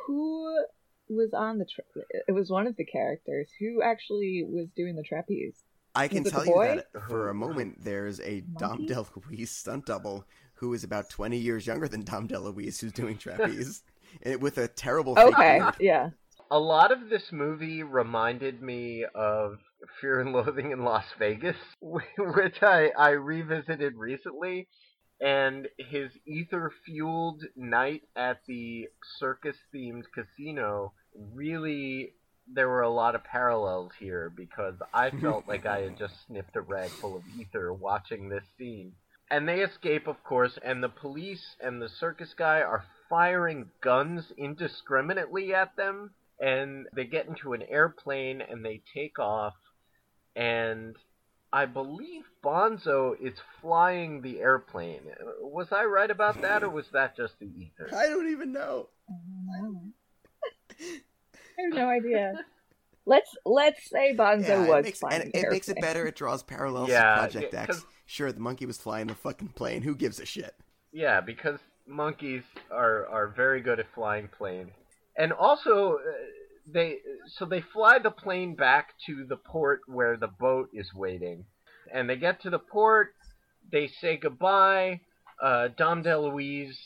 Who was on the tra- it was one of the characters who actually was doing the trapeze. I can tell you that for a moment there's a Dom DeLuise stunt double who is about 20 years younger than Dom DeLuise who's doing trapeze eh, with a terrible fake Okay, beard. yeah. A lot of this movie reminded me of Fear and Loathing in Las Vegas, which I, I revisited recently. And his ether fueled night at the circus themed casino really, there were a lot of parallels here because I felt like I had just sniffed a rag full of ether watching this scene. And they escape, of course, and the police and the circus guy are firing guns indiscriminately at them. And they get into an airplane and they take off. And I believe Bonzo is flying the airplane. Was I right about that, or was that just the ether? I don't even know. I have no idea. Let's let's say Bonzo Yeah, was it makes, flying and the it makes it better. It draws parallels Yeah, to Project yeah, X. 'cause- Sure, the monkey was flying the fucking plane. Who gives a shit? Yeah, because monkeys are are very good at flying planes. and also uh, they so they fly the plane back to the port where the boat is waiting, and they get to the port. They say goodbye. Uh, Dom DeLuise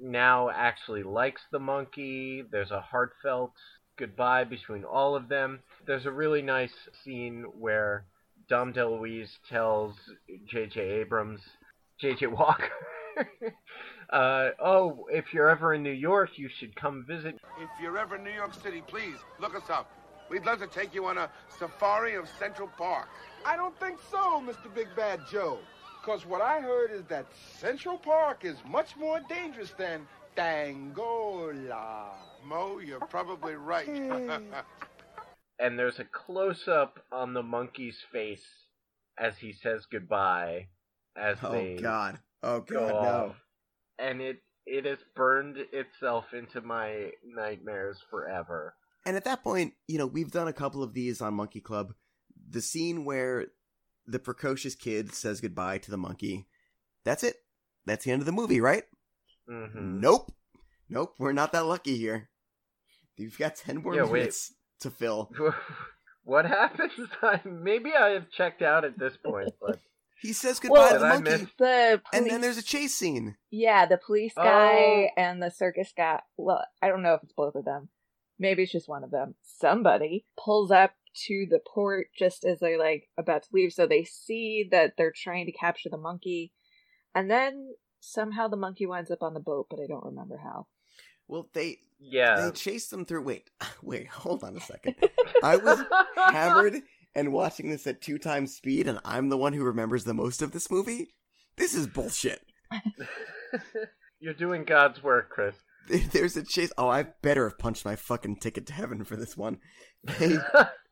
now actually likes the monkey. There's a heartfelt goodbye between all of them. There's a really nice scene where Dom DeLuise tells J.J. Abrams, J.J. Walker, uh, oh, if you're ever in New York, you should come visit. If you're ever in New York City, please look us up. We'd love to take you on a safari of Central Park. I don't think so, Mr. Big Bad Joe. Because what I heard is that Central Park is much more dangerous than Dangola. Mo, you're probably right. and there's a close up on the monkey's face as he says goodbye. As Oh they God. Oh go God, no. And it it has burned itself into my nightmares forever. And at that point, you know, we've done a couple of these on Monkey Club. The scene where the precocious kid says goodbye to the monkey. That's it. That's the end of the movie, right? Mm-hmm. Nope. Nope, we're not that lucky here. You've got 10 more Yeah, wait. minutes to fill. what happens? I, maybe I have checked out at this point, but He says goodbye Well, to the Did monkey. miss- The And then there's a chase scene. yeah, the police guy Oh. and the circus guy. Well, I don't know if it's both of them. Maybe it's just one of them. Somebody pulls up to the port just as they're like about to leave, so they see that they're trying to capture the monkey, and then somehow the monkey winds up on the boat, but I don't remember how. Well, they yeah. they chase them through. Wait, wait, hold on a second. I was hammered and watching this at two times speed, and I'm the one who remembers the most of this movie. This is bullshit. You're doing God's work, Chris. There's a chase. Oh, I better have punched my fucking ticket to heaven for this one. They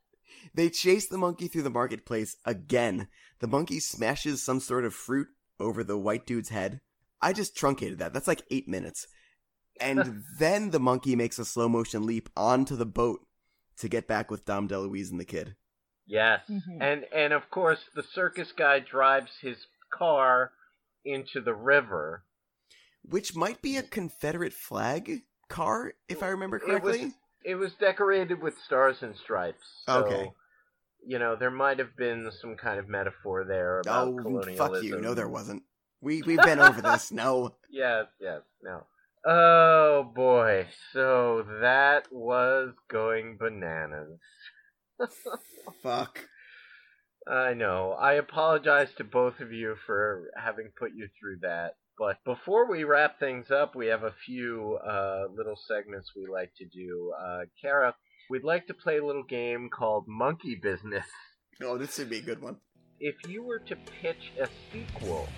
they chase the monkey through the marketplace again. The monkey smashes some sort of fruit over the white dude's head. I just truncated that. That's like eight minutes. And then the monkey makes a slow motion leap onto the boat to get back with Dom DeLuise and the kid. Yes, Mhm. and and of course the circus guy drives his car into the river. Which might be a Confederate flag car, if I remember correctly. It was it was decorated with stars and stripes. So, Okay. You know there might have been some kind of metaphor there about oh, colonialism. fuck you. No, there wasn't. We, we've been over this. No. Yes, yes, no. Oh boy, so that was going bananas. Fuck. I know. I apologize to both of you for having put you through that. But before we wrap things up, we have a few uh, little segments we like to do. Uh, Kara, we'd like to play a little game called Monkey Business. Oh, this would be a good one. If you were to pitch a sequel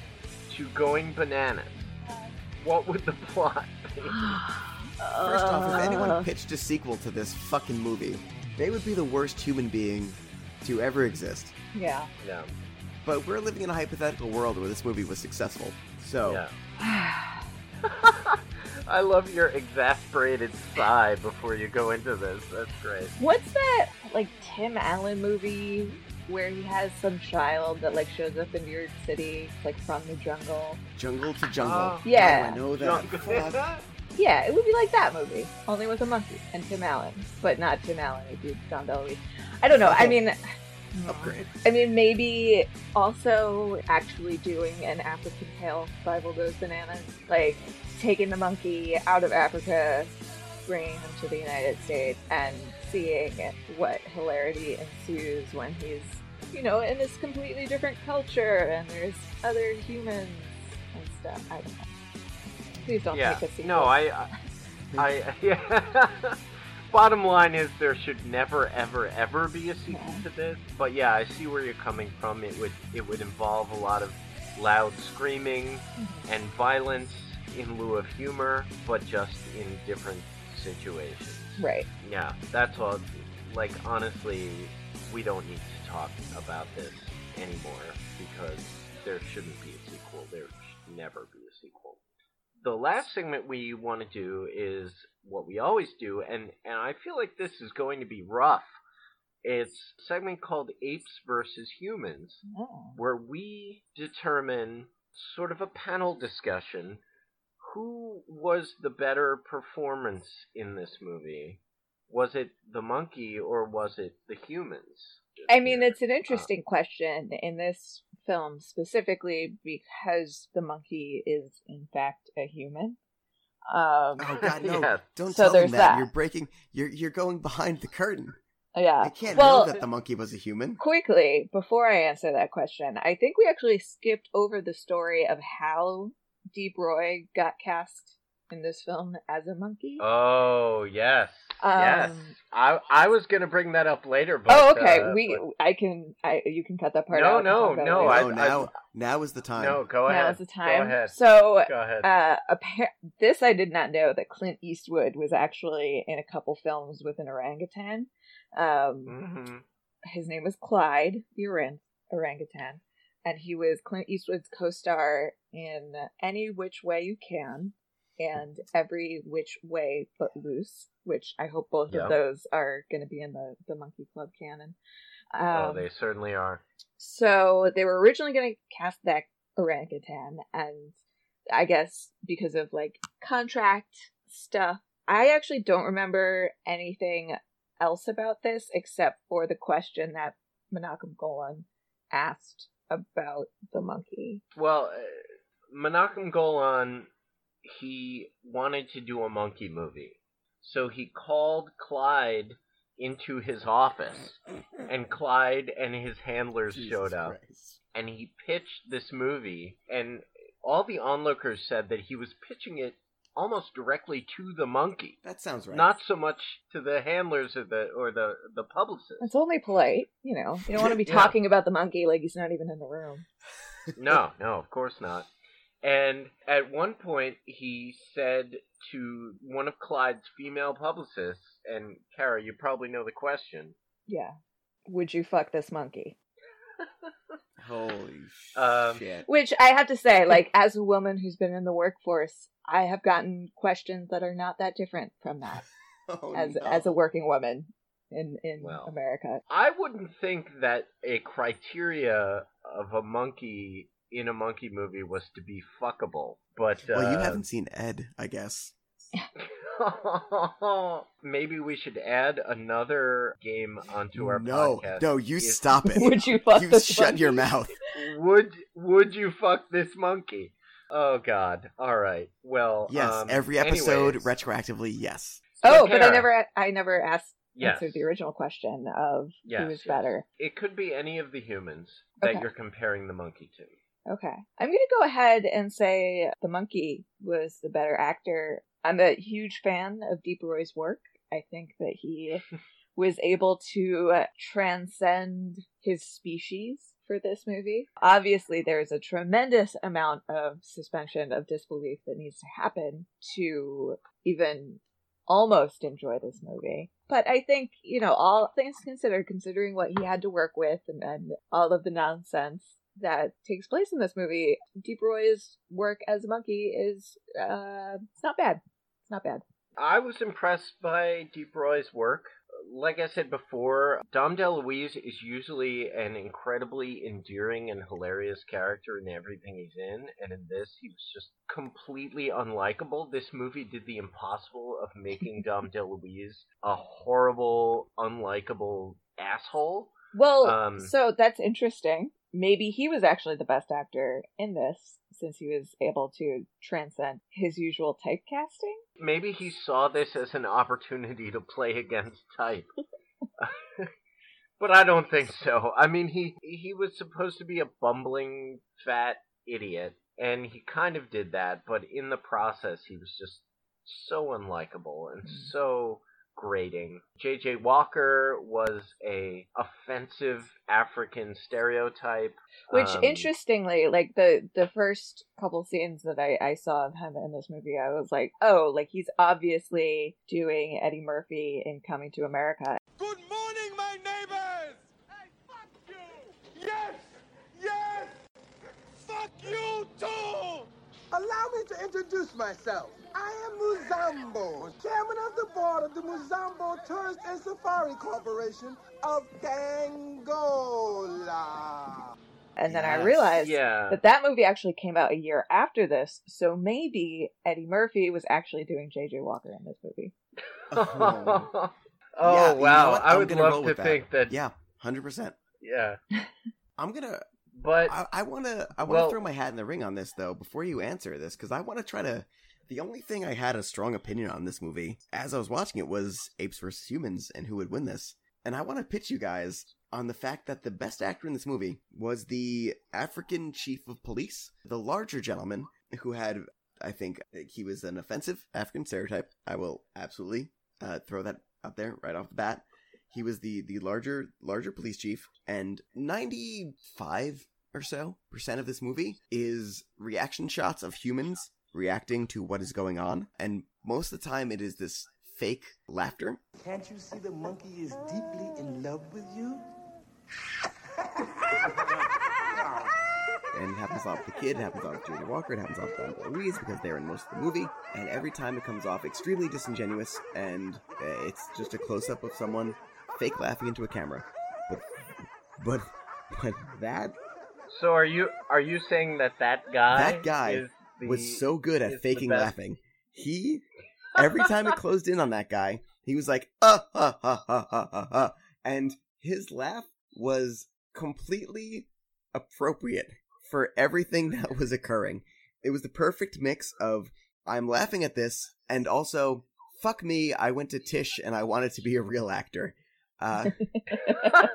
to Going Bananas, what would the plot be? First off, if Uh. anyone pitched a sequel to this fucking movie, they would be the worst human being to ever exist. Yeah. Yeah. But we're living in a hypothetical world where this movie was successful. So, Yeah. I love your exasperated sigh before you go into this. That's great. What's that like Tim Allen movie where he has some child that like shows up in New York City like from the jungle? jungle to jungle. Oh. Yeah. How I know that. Yeah, it would be like that movie, only with a monkey and Tim Allen, but not Tim Allen. It'd be John DeLuise. I don't know. I Oh. mean, Upgrade. I mean, maybe also actually doing an African tale, Fievel Goes Bananas, like taking the monkey out of Africa, bringing him to the United States, and seeing what hilarity ensues when he's, you know, in this completely different culture and there's other humans and stuff. I don't know. Please don't yeah. make a sequel. No, I, I, I yeah. Bottom line is there should never, ever, ever be a sequel to this. But yeah, I see where you're coming from. It would, it would involve a lot of loud screaming mm-hmm. and violence in lieu of humor, but just in different situations. Right. Yeah, that's all. Like, honestly, we don't need to talk about this anymore because there shouldn't be a sequel. There should never be a sequel. The last segment we want to do is what we always do, and, and I feel like this is going to be rough. It's a segment called Apes versus Humans, Oh. where we determine sort of a panel discussion who was the better performance in this movie? Was it the monkey or was it the humans? I mean, it's an interesting question in this film specifically because the monkey is in fact a human. Um, Oh God, no! Yes. Don't So tell there's me that. that. You're breaking. You're you're going behind the curtain. yeah. I can't well, know that the monkey was a human. quickly before I answer that question, I think we actually skipped over the story of how Deep Roy got cast in this film as a monkey. Oh yes, yes. Um, I I was gonna bring that up later, but oh, okay. uh, we, I can, I you can cut that part No, out. and no, talk about it no, later. I- No, now now is the time. No, go ahead. Now's the time. Go ahead. So, Go ahead. uh, appar- this I did not know that Clint Eastwood was actually in a couple films with an orangutan. Um, hmm his name was Clyde, the orang- orangutan, and he was Clint Eastwood's co-star in Any Which Way You Can and Every Which Way But Loose, which I hope both Yep. of those are going to be in the the Monkey Club canon. oh, Um, they certainly are. so they were originally going to cast that orangutan, and I guess because of like contract stuff, I actually don't remember anything else about this except for the question that Menachem Golan asked about the monkey. Well, uh, Menachem Golan, he wanted to do a monkey movie, so he called Clyde into his office, and Clyde and his handlers showed up, and he pitched this movie, and all the onlookers said that he was pitching it almost directly to the monkey. That sounds right. Not so much to the handlers or the or the the publicist. It's only polite, you know. You don't want to be Yeah. talking about the monkey like he's not even in the room. no, no, of course not. And at one point, he said to one of Clyde's female publicists, and Kara, you probably know the question. Yeah. Would you fuck this monkey? Holy Um, shit! Which I have to say, like, as a woman who's been in the workforce, I have gotten questions that are not that different from that Oh, as no. as a working woman in in Well. America. I wouldn't think that a criteria of a monkey in a monkey movie was to be fuckable, but uh, well, you haven't seen Ed, I guess. maybe we should add another game onto our no, podcast. no, you Is- stop it. Would you fuck You this shut your monkey? mouth. would would you fuck this monkey? Oh God! All right. Well, Yes, um, every episode anyways, retroactively. Yes. Oh, but I never I never asked Yes. answered the original question of Yes, who was better. It could be any of the humans that you're comparing the monkey to. Okay. I'm going to go ahead and say the monkey was the better actor. I'm a huge fan of Deep Roy's work. I think that he was able to uh, transcend his species for this movie. Obviously, there's a tremendous amount of suspension of disbelief that needs to happen to even almost enjoy this movie. But I think, you know, all things considered, considering what he had to work with and, and all of the nonsense that takes place in this movie, Deep Roy's work as a monkey is uh it's not bad. It's not bad. I was impressed by Deep Roy's work. Like I said before, Dom DeLuise is usually an incredibly endearing and hilarious character in everything he's in, and in this, he was just completely unlikable. This movie did the impossible of making Dom DeLuise a horrible, unlikable asshole. Well, Um, so that's interesting. Maybe he was actually the best actor in this since he was able to transcend his usual typecasting. Maybe he saw this as an opportunity to play against type. but I don't think so. I mean, he he was supposed to be a bumbling fat idiot, and he kind of did that, but in the process, he was just so unlikable and hmm. so grating. J.J. Walker was a offensive African stereotype, Which, um, interestingly, like the the first couple scenes that I, I saw of him in this movie, I was like, oh, like he's obviously doing Eddie Murphy in Coming to America. Good morning, my neighbors! Hey, fuck you! Yes! Yes! Fuck you too! Allow me to introduce myself. I am Muzambo, chairman of the board of the Muzambo Tourist and Safari Corporation of Tangola. And then I Yes. realized Yeah. that that movie actually came out a year after this, so maybe Eddie Murphy was actually doing J.J. Walker in this movie. oh Yeah, you know wow! I would love to with think that. Yeah, hundred percent. Yeah. I'm gonna. But I, I want to. I want to well- throw my hat in the ring on this though. Before you answer this, because I want to try to. The only thing I had a strong opinion on this movie, as I was watching it, was apes versus humans and who would win this. And I want to pitch you guys on the fact that the best actor in this movie was the African chief of police, the larger gentleman who had, I think, he was an offensive African stereotype. I will absolutely uh, throw that out there right off the bat. He was the the larger larger police chief, and ninety five or so percent of this movie is reaction shots of humans reacting to what is going on, and most of the time it is this fake laughter. Can't you see the monkey is deeply in love with you? And it happens off the kid, it happens off J.J. Walker, it happens off Don Louise because they're in most of the movie. And every time it comes off extremely disingenuous, and uh, it's just a close up of someone fake laughing into a camera. But, but, but that So are you are you saying that that guy that guy the, was so good at faking laughing. He every time it closed in on that guy, he was like, uh, ha, ha, ha, ha, ha, ha. And his laugh was completely appropriate for everything that was occurring. It was the perfect mix of I'm laughing at this and also fuck me, I went to Tisch and I wanted to be a real actor. Uh,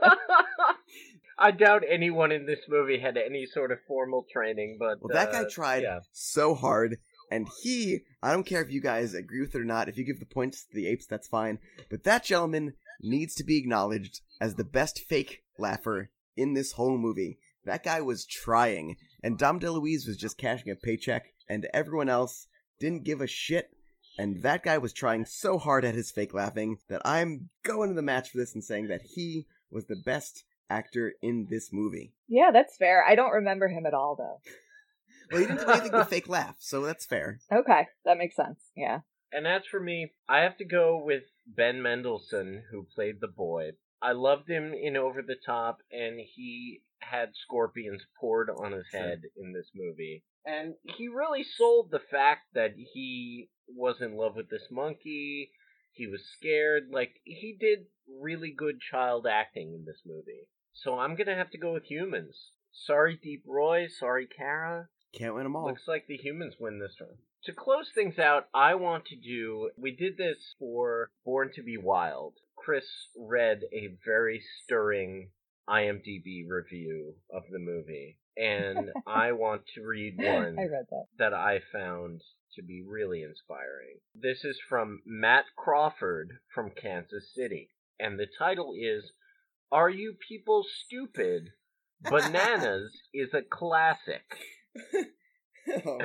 I doubt anyone in this movie had any sort of formal training, but Well, that guy uh, tried Yeah. so hard, and he, I don't care if you guys agree with it or not, if you give the points to the apes, that's fine, but that gentleman needs to be acknowledged as the best fake laugher in this whole movie. That guy was trying, and Dom DeLuise was just cashing a paycheck, and everyone else didn't give a shit. And that guy was trying so hard at his fake laughing that I'm going to the match for this and saying that he was the best actor in this movie. Yeah, that's fair. I don't remember him at all, though. Well, he didn't do anything but fake laugh, so that's fair. Okay, that makes sense. Yeah. And as for me, I have to go with Ben Mendelsohn, who played the boy. I loved him in Over the Top, and he had scorpions poured on his head in this movie. And he really sold the fact that he was in love with this monkey. He was scared. Like, he did really good child acting in this movie. So I'm gonna have to go with humans. Sorry, Deep Roy. Sorry, Kara. Can't win them all. Looks like the humans win this one. To close things out, I want to do. We did this for Born to Be Wild. Chris read a very stirring IMDb review of the movie, and I want to read one I read that. that I found to be really inspiring. This is from Matt Crawford from Kansas City, and the title is Are You People Stupid? Bananas is a classic. Oh,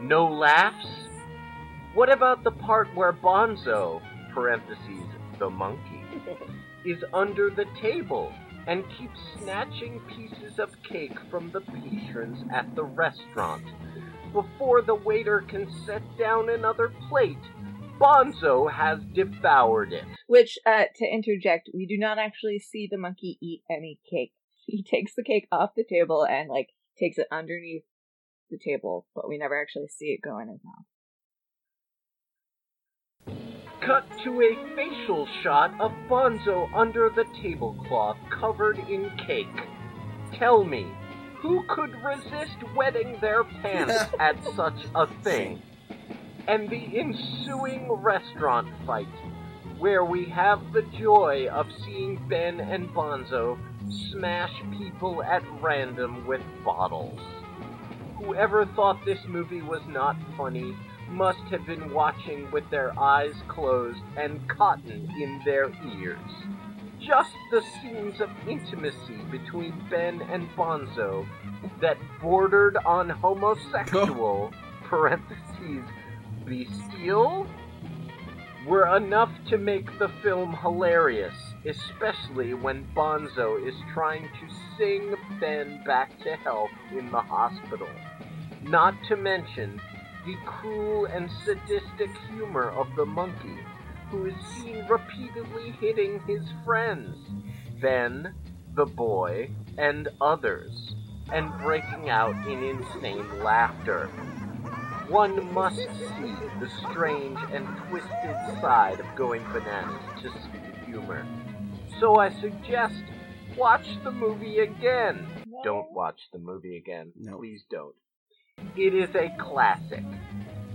no laughs? What about the part where Bonzo, parentheses, the monkey, is under the table and keeps snatching pieces of cake from the patrons at the restaurant? Before the waiter can set down another plate, Bonzo has devoured it. Which, uh, to interject, we do not actually see the monkey eat any cake. He takes the cake off the table and, like, takes it underneath the table, but we never actually see it go in his mouth. Cut to a facial shot of Bonzo under the tablecloth covered in cake. Tell me, who could resist wetting their pants at such a thing? And the ensuing restaurant fight, where we have the joy of seeing Ben and Bonzo smash people at random with bottles. Whoever thought this movie was not funny must have been watching with their eyes closed and cotton in their ears. Just the scenes of intimacy between Ben and Bonzo that bordered on homosexual parentheses bestial were enough to make the film hilarious, especially when Bonzo is trying to sing Ben back to health in the hospital. Not to mention the cruel and sadistic humor of the monkey, who is seen repeatedly hitting his friends. Then, the boy, and others, and breaking out in insane laughter. One must see the strange and twisted side of going bananas to see the humor. So I suggest watch the movie again. Don't watch the movie again. Please don't. It is a classic.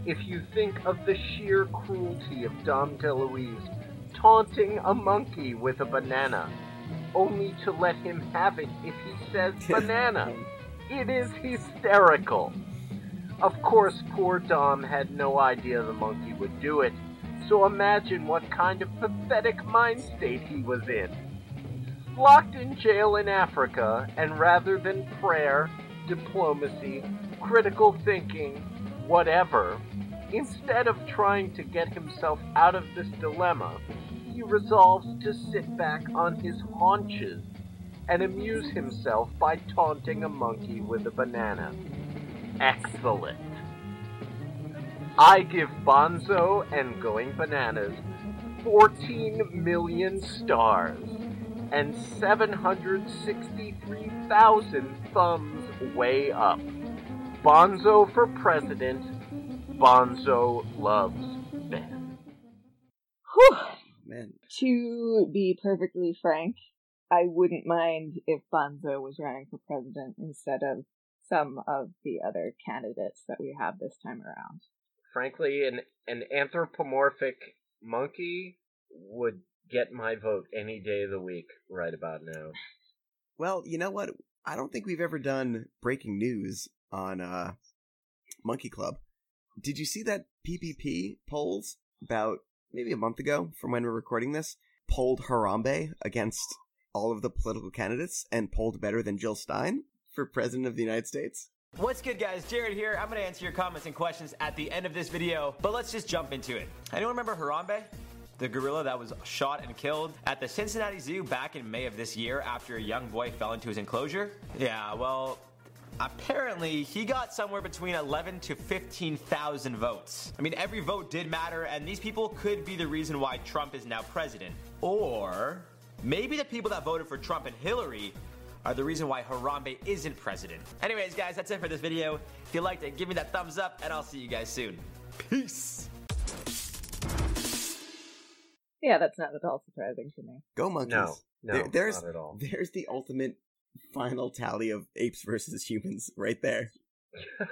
If you think of the sheer cruelty of Dom DeLuise taunting a monkey with a banana, only to let him have it if he says banana, it is hysterical. Of course, poor Dom had no idea the monkey would do it, so imagine what kind of pathetic mind state he was in. Locked in jail in Africa, and rather than prayer, diplomacy, critical thinking, whatever, instead of trying to get himself out of this dilemma, he resolves to sit back on his haunches and amuse himself by taunting a monkey with a banana. Excellent. I give Bonzo and Going Bananas 14 million stars and 763,000 thumbs way up. Bonzo for president. Bonzo loves Ben. Whew. Man. To be perfectly frank, I wouldn't mind if Bonzo was running for president instead of some of the other candidates that we have this time around. Frankly, an an anthropomorphic monkey would get my vote any day of the week right about now. Well, you know what? I don't think we've ever done breaking news on uh, Monkey Club. Did you see that PPP polls about maybe a month ago from when we're recording this? Polled Harambe against all of the political candidates and polled better than Jill Stein for president of the United States. What's good guys, Jared here. I'm gonna answer your comments and questions at the end of this video, but let's just jump into it. Anyone remember Harambe? The gorilla that was shot and killed at the Cincinnati Zoo back in May of this year after a young boy fell into his enclosure? Yeah, well, apparently he got somewhere between 11 to 15,000 votes. I mean, every vote did matter, and these people could be the reason why Trump is now president. Or maybe the people that voted for Trump and Hillary are the reason why Harambe isn't president. Anyways, guys, that's it for this video. If you liked it, give me that thumbs up, and I'll see you guys soon. Peace. Yeah, that's not at all surprising to me. Go monkeys! No, no, There- there's not at all. there's the ultimate final tally of apes versus humans right there.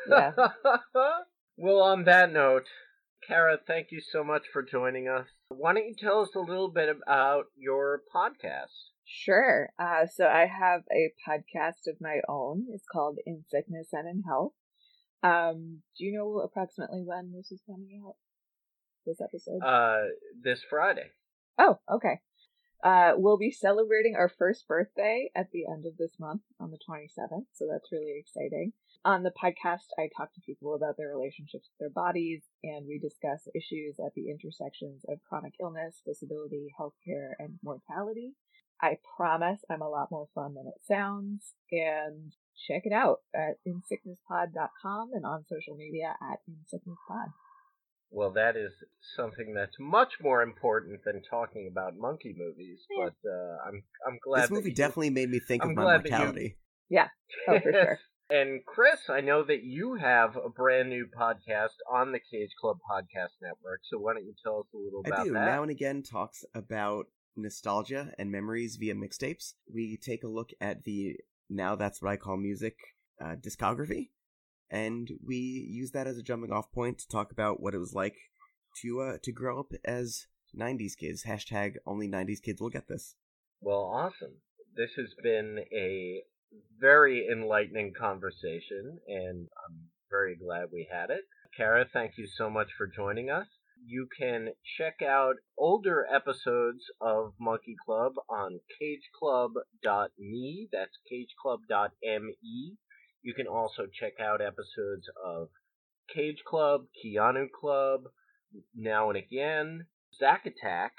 Yeah. well, on that note, Kara, thank you so much for joining us. Why don't you tell us a little bit about your podcast? Sure. Uh, so I have a podcast of my own. It's called In Sickness and in Health. Um, do you know approximately when this is coming out? This episode? Uh, this Friday. Oh, okay. Uh, we'll be celebrating our first birthday at the end of this month on the 27th, so that's really exciting. On the podcast, I talk to people about their relationships with their bodies, and we discuss issues at the intersections of chronic illness, disability, healthcare, and mortality. I promise I'm a lot more fun than it sounds, and check it out at insicknesspod.com and on social media at insicknesspod. Well, that is something that's much more important than talking about monkey movies. But uh, I'm I'm glad this movie you- definitely made me think I'm of my glad that you- mortality. Yeah. Oh, for sure. And Chris, I know that you have a brand new podcast on the Cage Club Podcast Network. So why don't you tell us a little about I do. that? Now and again talks about nostalgia and memories via mixtapes. We take a look at the now that's what I call music uh, discography, and we use that as a jumping off point to talk about what it was like to uh, to grow up as '90s kids. Hashtag only '90s kids will get this. Well, awesome. This has been a very enlightening conversation, and I'm very glad we had it. Kara, thank you so much for joining us. You can check out older episodes of Monkey Club on cageclub.me. That's cageclub.me. You can also check out episodes of Cage Club, Keanu Club, Now and Again, Zack Attack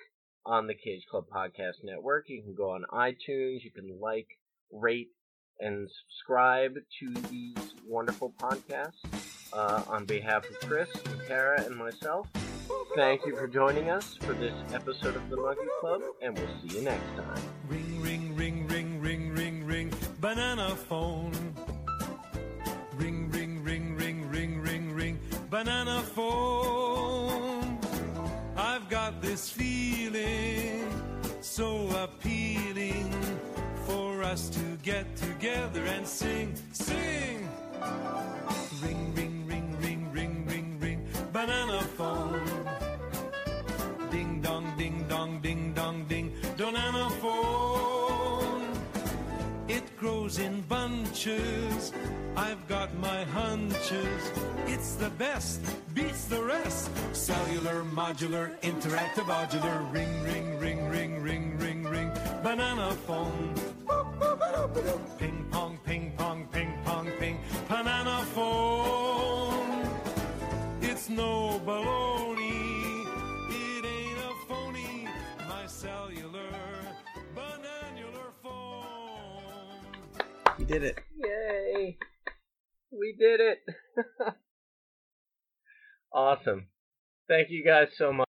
on the Cage Club Podcast Network. You can go on iTunes. You can like, rate, and subscribe to these wonderful podcasts. Uh, on behalf of Chris, Kara, and myself, thank you for joining us for this episode of the Monkey Club, and we'll see you next time. Ring, ring, ring, ring, ring, ring, ring. banana phone. Banana phone. I've got this feeling so appealing for us to get together and sing, sing. Ring, ring, ring, ring, ring, ring, ring, banana phone. Bunches. I've got my hunches. It's the best, beats the rest. Cellular, modular, interactive, modular. Ring, ring, ring, ring, ring, ring, ring. Banana phone. Ping pong, ping pong, ping pong, ping. Banana phone. It's no baloney. It ain't a phony. My cellular, You did it. Yay! We did it! awesome. Thank you guys so much.